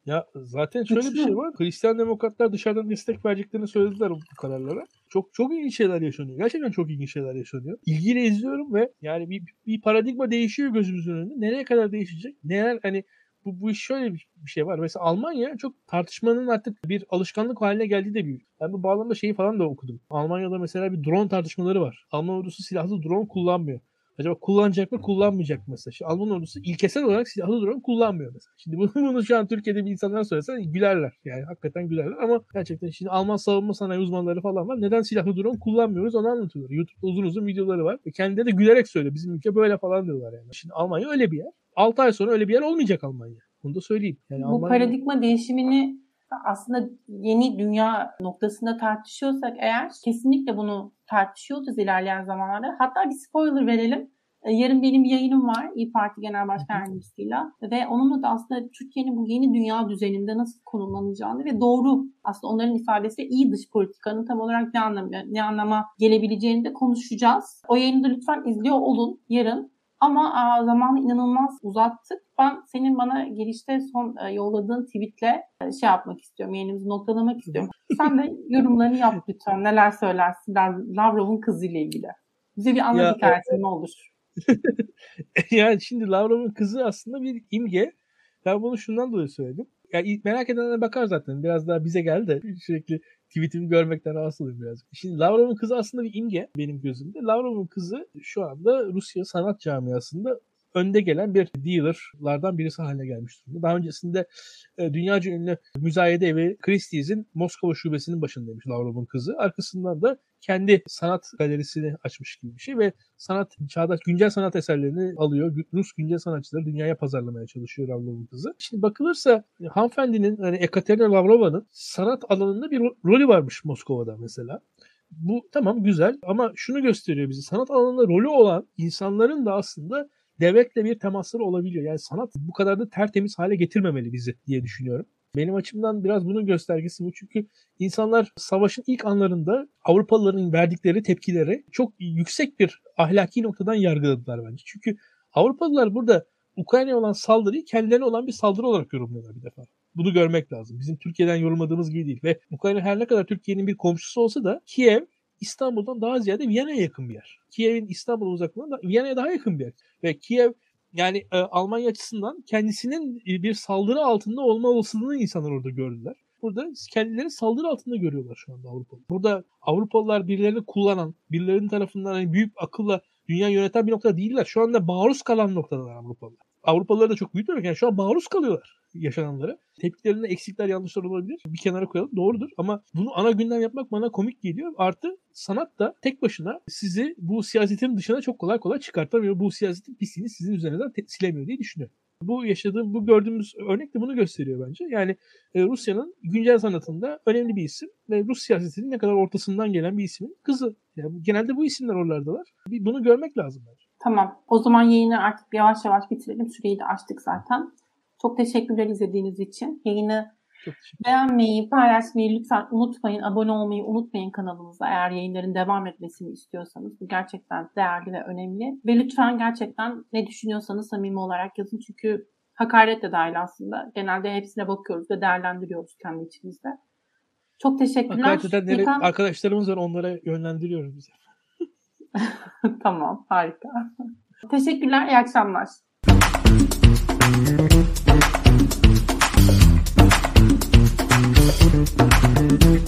S2: Ya zaten şöyle bir
S1: Güçlü.
S2: şey var. Hristiyan demokratlar dışarıdan destek vereceklerini söylediler bu kararlara. Çok çok ilginç şeyler yaşanıyor. Gerçekten çok ilginç şeyler yaşanıyor. İlgiyle izliyorum ve yani bir, bir paradigma değişiyor gözümüzün önünde. Nereye kadar değişecek? Neler hani bu, bu iş şöyle bir, bir şey var. Mesela Almanya çok tartışmanın artık bir alışkanlık haline geldiği de büyük. Ben bu bağlamda şeyi falan da okudum. Almanya'da mesela bir drone tartışmaları var. Alman ordusu silahlı drone kullanmıyor. Acaba kullanacak mı kullanmayacak mı mesela? Şimdi Alman ordusu ilkesel olarak silahlı drone kullanmıyor mesela. Şimdi bunu, bunu şu an Türkiye'de bir insanlar söylesen gülerler. Yani hakikaten gülerler ama gerçekten şimdi Alman savunma sanayi uzmanları falan var. Neden silahlı drone kullanmıyoruz onu anlatıyorlar. YouTube'da uzun uzun videoları var. Ve kendileri de gülerek söylüyor. Bizim ülke böyle falan diyorlar yani. Şimdi Almanya öyle bir yer. 6 ay sonra öyle bir yer olmayacak Almanya. Bunu da söyleyeyim. Yani
S1: bu
S2: Almanya...
S1: paradigma değişimini aslında yeni dünya noktasında tartışıyorsak eğer kesinlikle bunu tartışıyoruz ilerleyen zamanlarda. Hatta bir spoiler verelim. E, Yarın benim bir yayınım var İyi Parti Genel Başkan Yardımcısıyla ve onunla da aslında Türkiye'nin bu yeni dünya düzeninde nasıl konumlanacağını ve doğru aslında onların ifadesi iyi dış politikanın tam olarak ne anlama, ne anlama gelebileceğini de konuşacağız. O yayını da lütfen izliyor olun yarın. Ama aa, zamanı inanılmaz uzattık. Ben senin bana girişte son e, yolladığın tweetle e, şey yapmak istiyorum. Yayınımızı noktalamak istiyorum. Sen de yorumlarını yap lütfen. Neler söylersin Lav- Lavrov'un kızıyla ilgili. Bize bir anlat
S2: Ya,
S1: hikayesini ne olur.
S2: yani şimdi Lavrov'un kızı aslında bir imge. Ben bunu şundan dolayı söyledim. Yani merak edenlere bakar zaten. Biraz daha bize geldi de sürekli tweetimi görmekten rahatsız oluyorum biraz. Şimdi Lavrov'un kızı aslında bir imge benim gözümde. Lavrov'un kızı şu anda Rusya sanat camiasında önde gelen bir dealerlardan birisi haline gelmiş durumda. Daha öncesinde e, dünyaca ünlü müzayede evi Christie's'in Moskova şubesinin başındaymış Lavrov'un kızı. Arkasından da kendi sanat galerisini açmış gibi bir şey ve sanat, çağdaş güncel sanat eserlerini alıyor. Rus güncel sanatçıları dünyaya pazarlamaya çalışıyor Lavrov'un kızı. Şimdi bakılırsa hanımefendinin hani Ekaterina Lavrova'nın sanat alanında bir rolü varmış Moskova'da mesela. Bu tamam güzel ama şunu gösteriyor bize. Sanat alanında rolü olan insanların da aslında devletle bir temasları olabiliyor. Yani sanat bu kadar da tertemiz hale getirmemeli bizi diye düşünüyorum. Benim açımdan biraz bunun göstergesi bu. Çünkü insanlar savaşın ilk anlarında Avrupalıların verdikleri tepkileri çok yüksek bir ahlaki noktadan yargıladılar bence. Çünkü Avrupalılar burada Ukrayna'ya olan saldırıyı kendilerine olan bir saldırı olarak yorumluyorlar bir defa. Bunu görmek lazım. Bizim Türkiye'den yorumladığımız gibi değil. Ve Ukrayna her ne kadar Türkiye'nin bir komşusu olsa da Kiev İstanbul'dan daha ziyade Viyana'ya yakın bir yer. Kiev'in İstanbul uzaklığından da Viyana'ya daha yakın bir yer. Ve Kiev yani e, Almanya açısından kendisinin e, bir saldırı altında olma olasılığını insanlar orada gördüler. Burada kendilerini saldırı altında görüyorlar şu anda Avrupa. Burada Avrupalılar birilerini kullanan, birilerinin tarafından hani büyük akılla dünya yöneten bir nokta değiller. Şu anda maruz kalan noktalar Avrupalılar. Avrupalılar da çok büyük demek. Yani şu an maruz kalıyorlar yaşananlara. Tepkilerinde eksikler yanlışlar olabilir. Bir kenara koyalım. Doğrudur. Ama bunu ana gündem yapmak bana komik geliyor. Artı sanat da tek başına sizi bu siyasetin dışına çok kolay kolay çıkartamıyor. Bu siyasetin pisliğini sizin üzerinizden silemiyor diye düşünüyorum. Bu yaşadığım, bu gördüğümüz örnek de bunu gösteriyor bence. Yani e, Rusya'nın güncel sanatında önemli bir isim ve Rus siyasetinin ne kadar ortasından gelen bir ismin kızı. Yani genelde bu isimler oralardalar. Bir, bunu görmek lazım bence.
S1: Tamam. O zaman yayını artık yavaş yavaş bitirelim. Süreyi de açtık zaten. Çok teşekkürler izlediğiniz için. Yayını beğenmeyi, paylaşmayı lütfen unutmayın. Abone olmayı unutmayın kanalımıza eğer yayınların devam etmesini istiyorsanız. Bu gerçekten değerli ve önemli. Ve lütfen gerçekten ne düşünüyorsanız samimi olarak yazın. Çünkü hakaret de dahil aslında. Genelde hepsine bakıyoruz ve değerlendiriyoruz kendi içimizde. Çok teşekkürler.
S2: Hakaret edenleri İlkan... arkadaşlarımız var onlara yönlendiriyoruz bize.
S1: tamam, harika. Teşekkürler, iyi akşamlar. Thank you.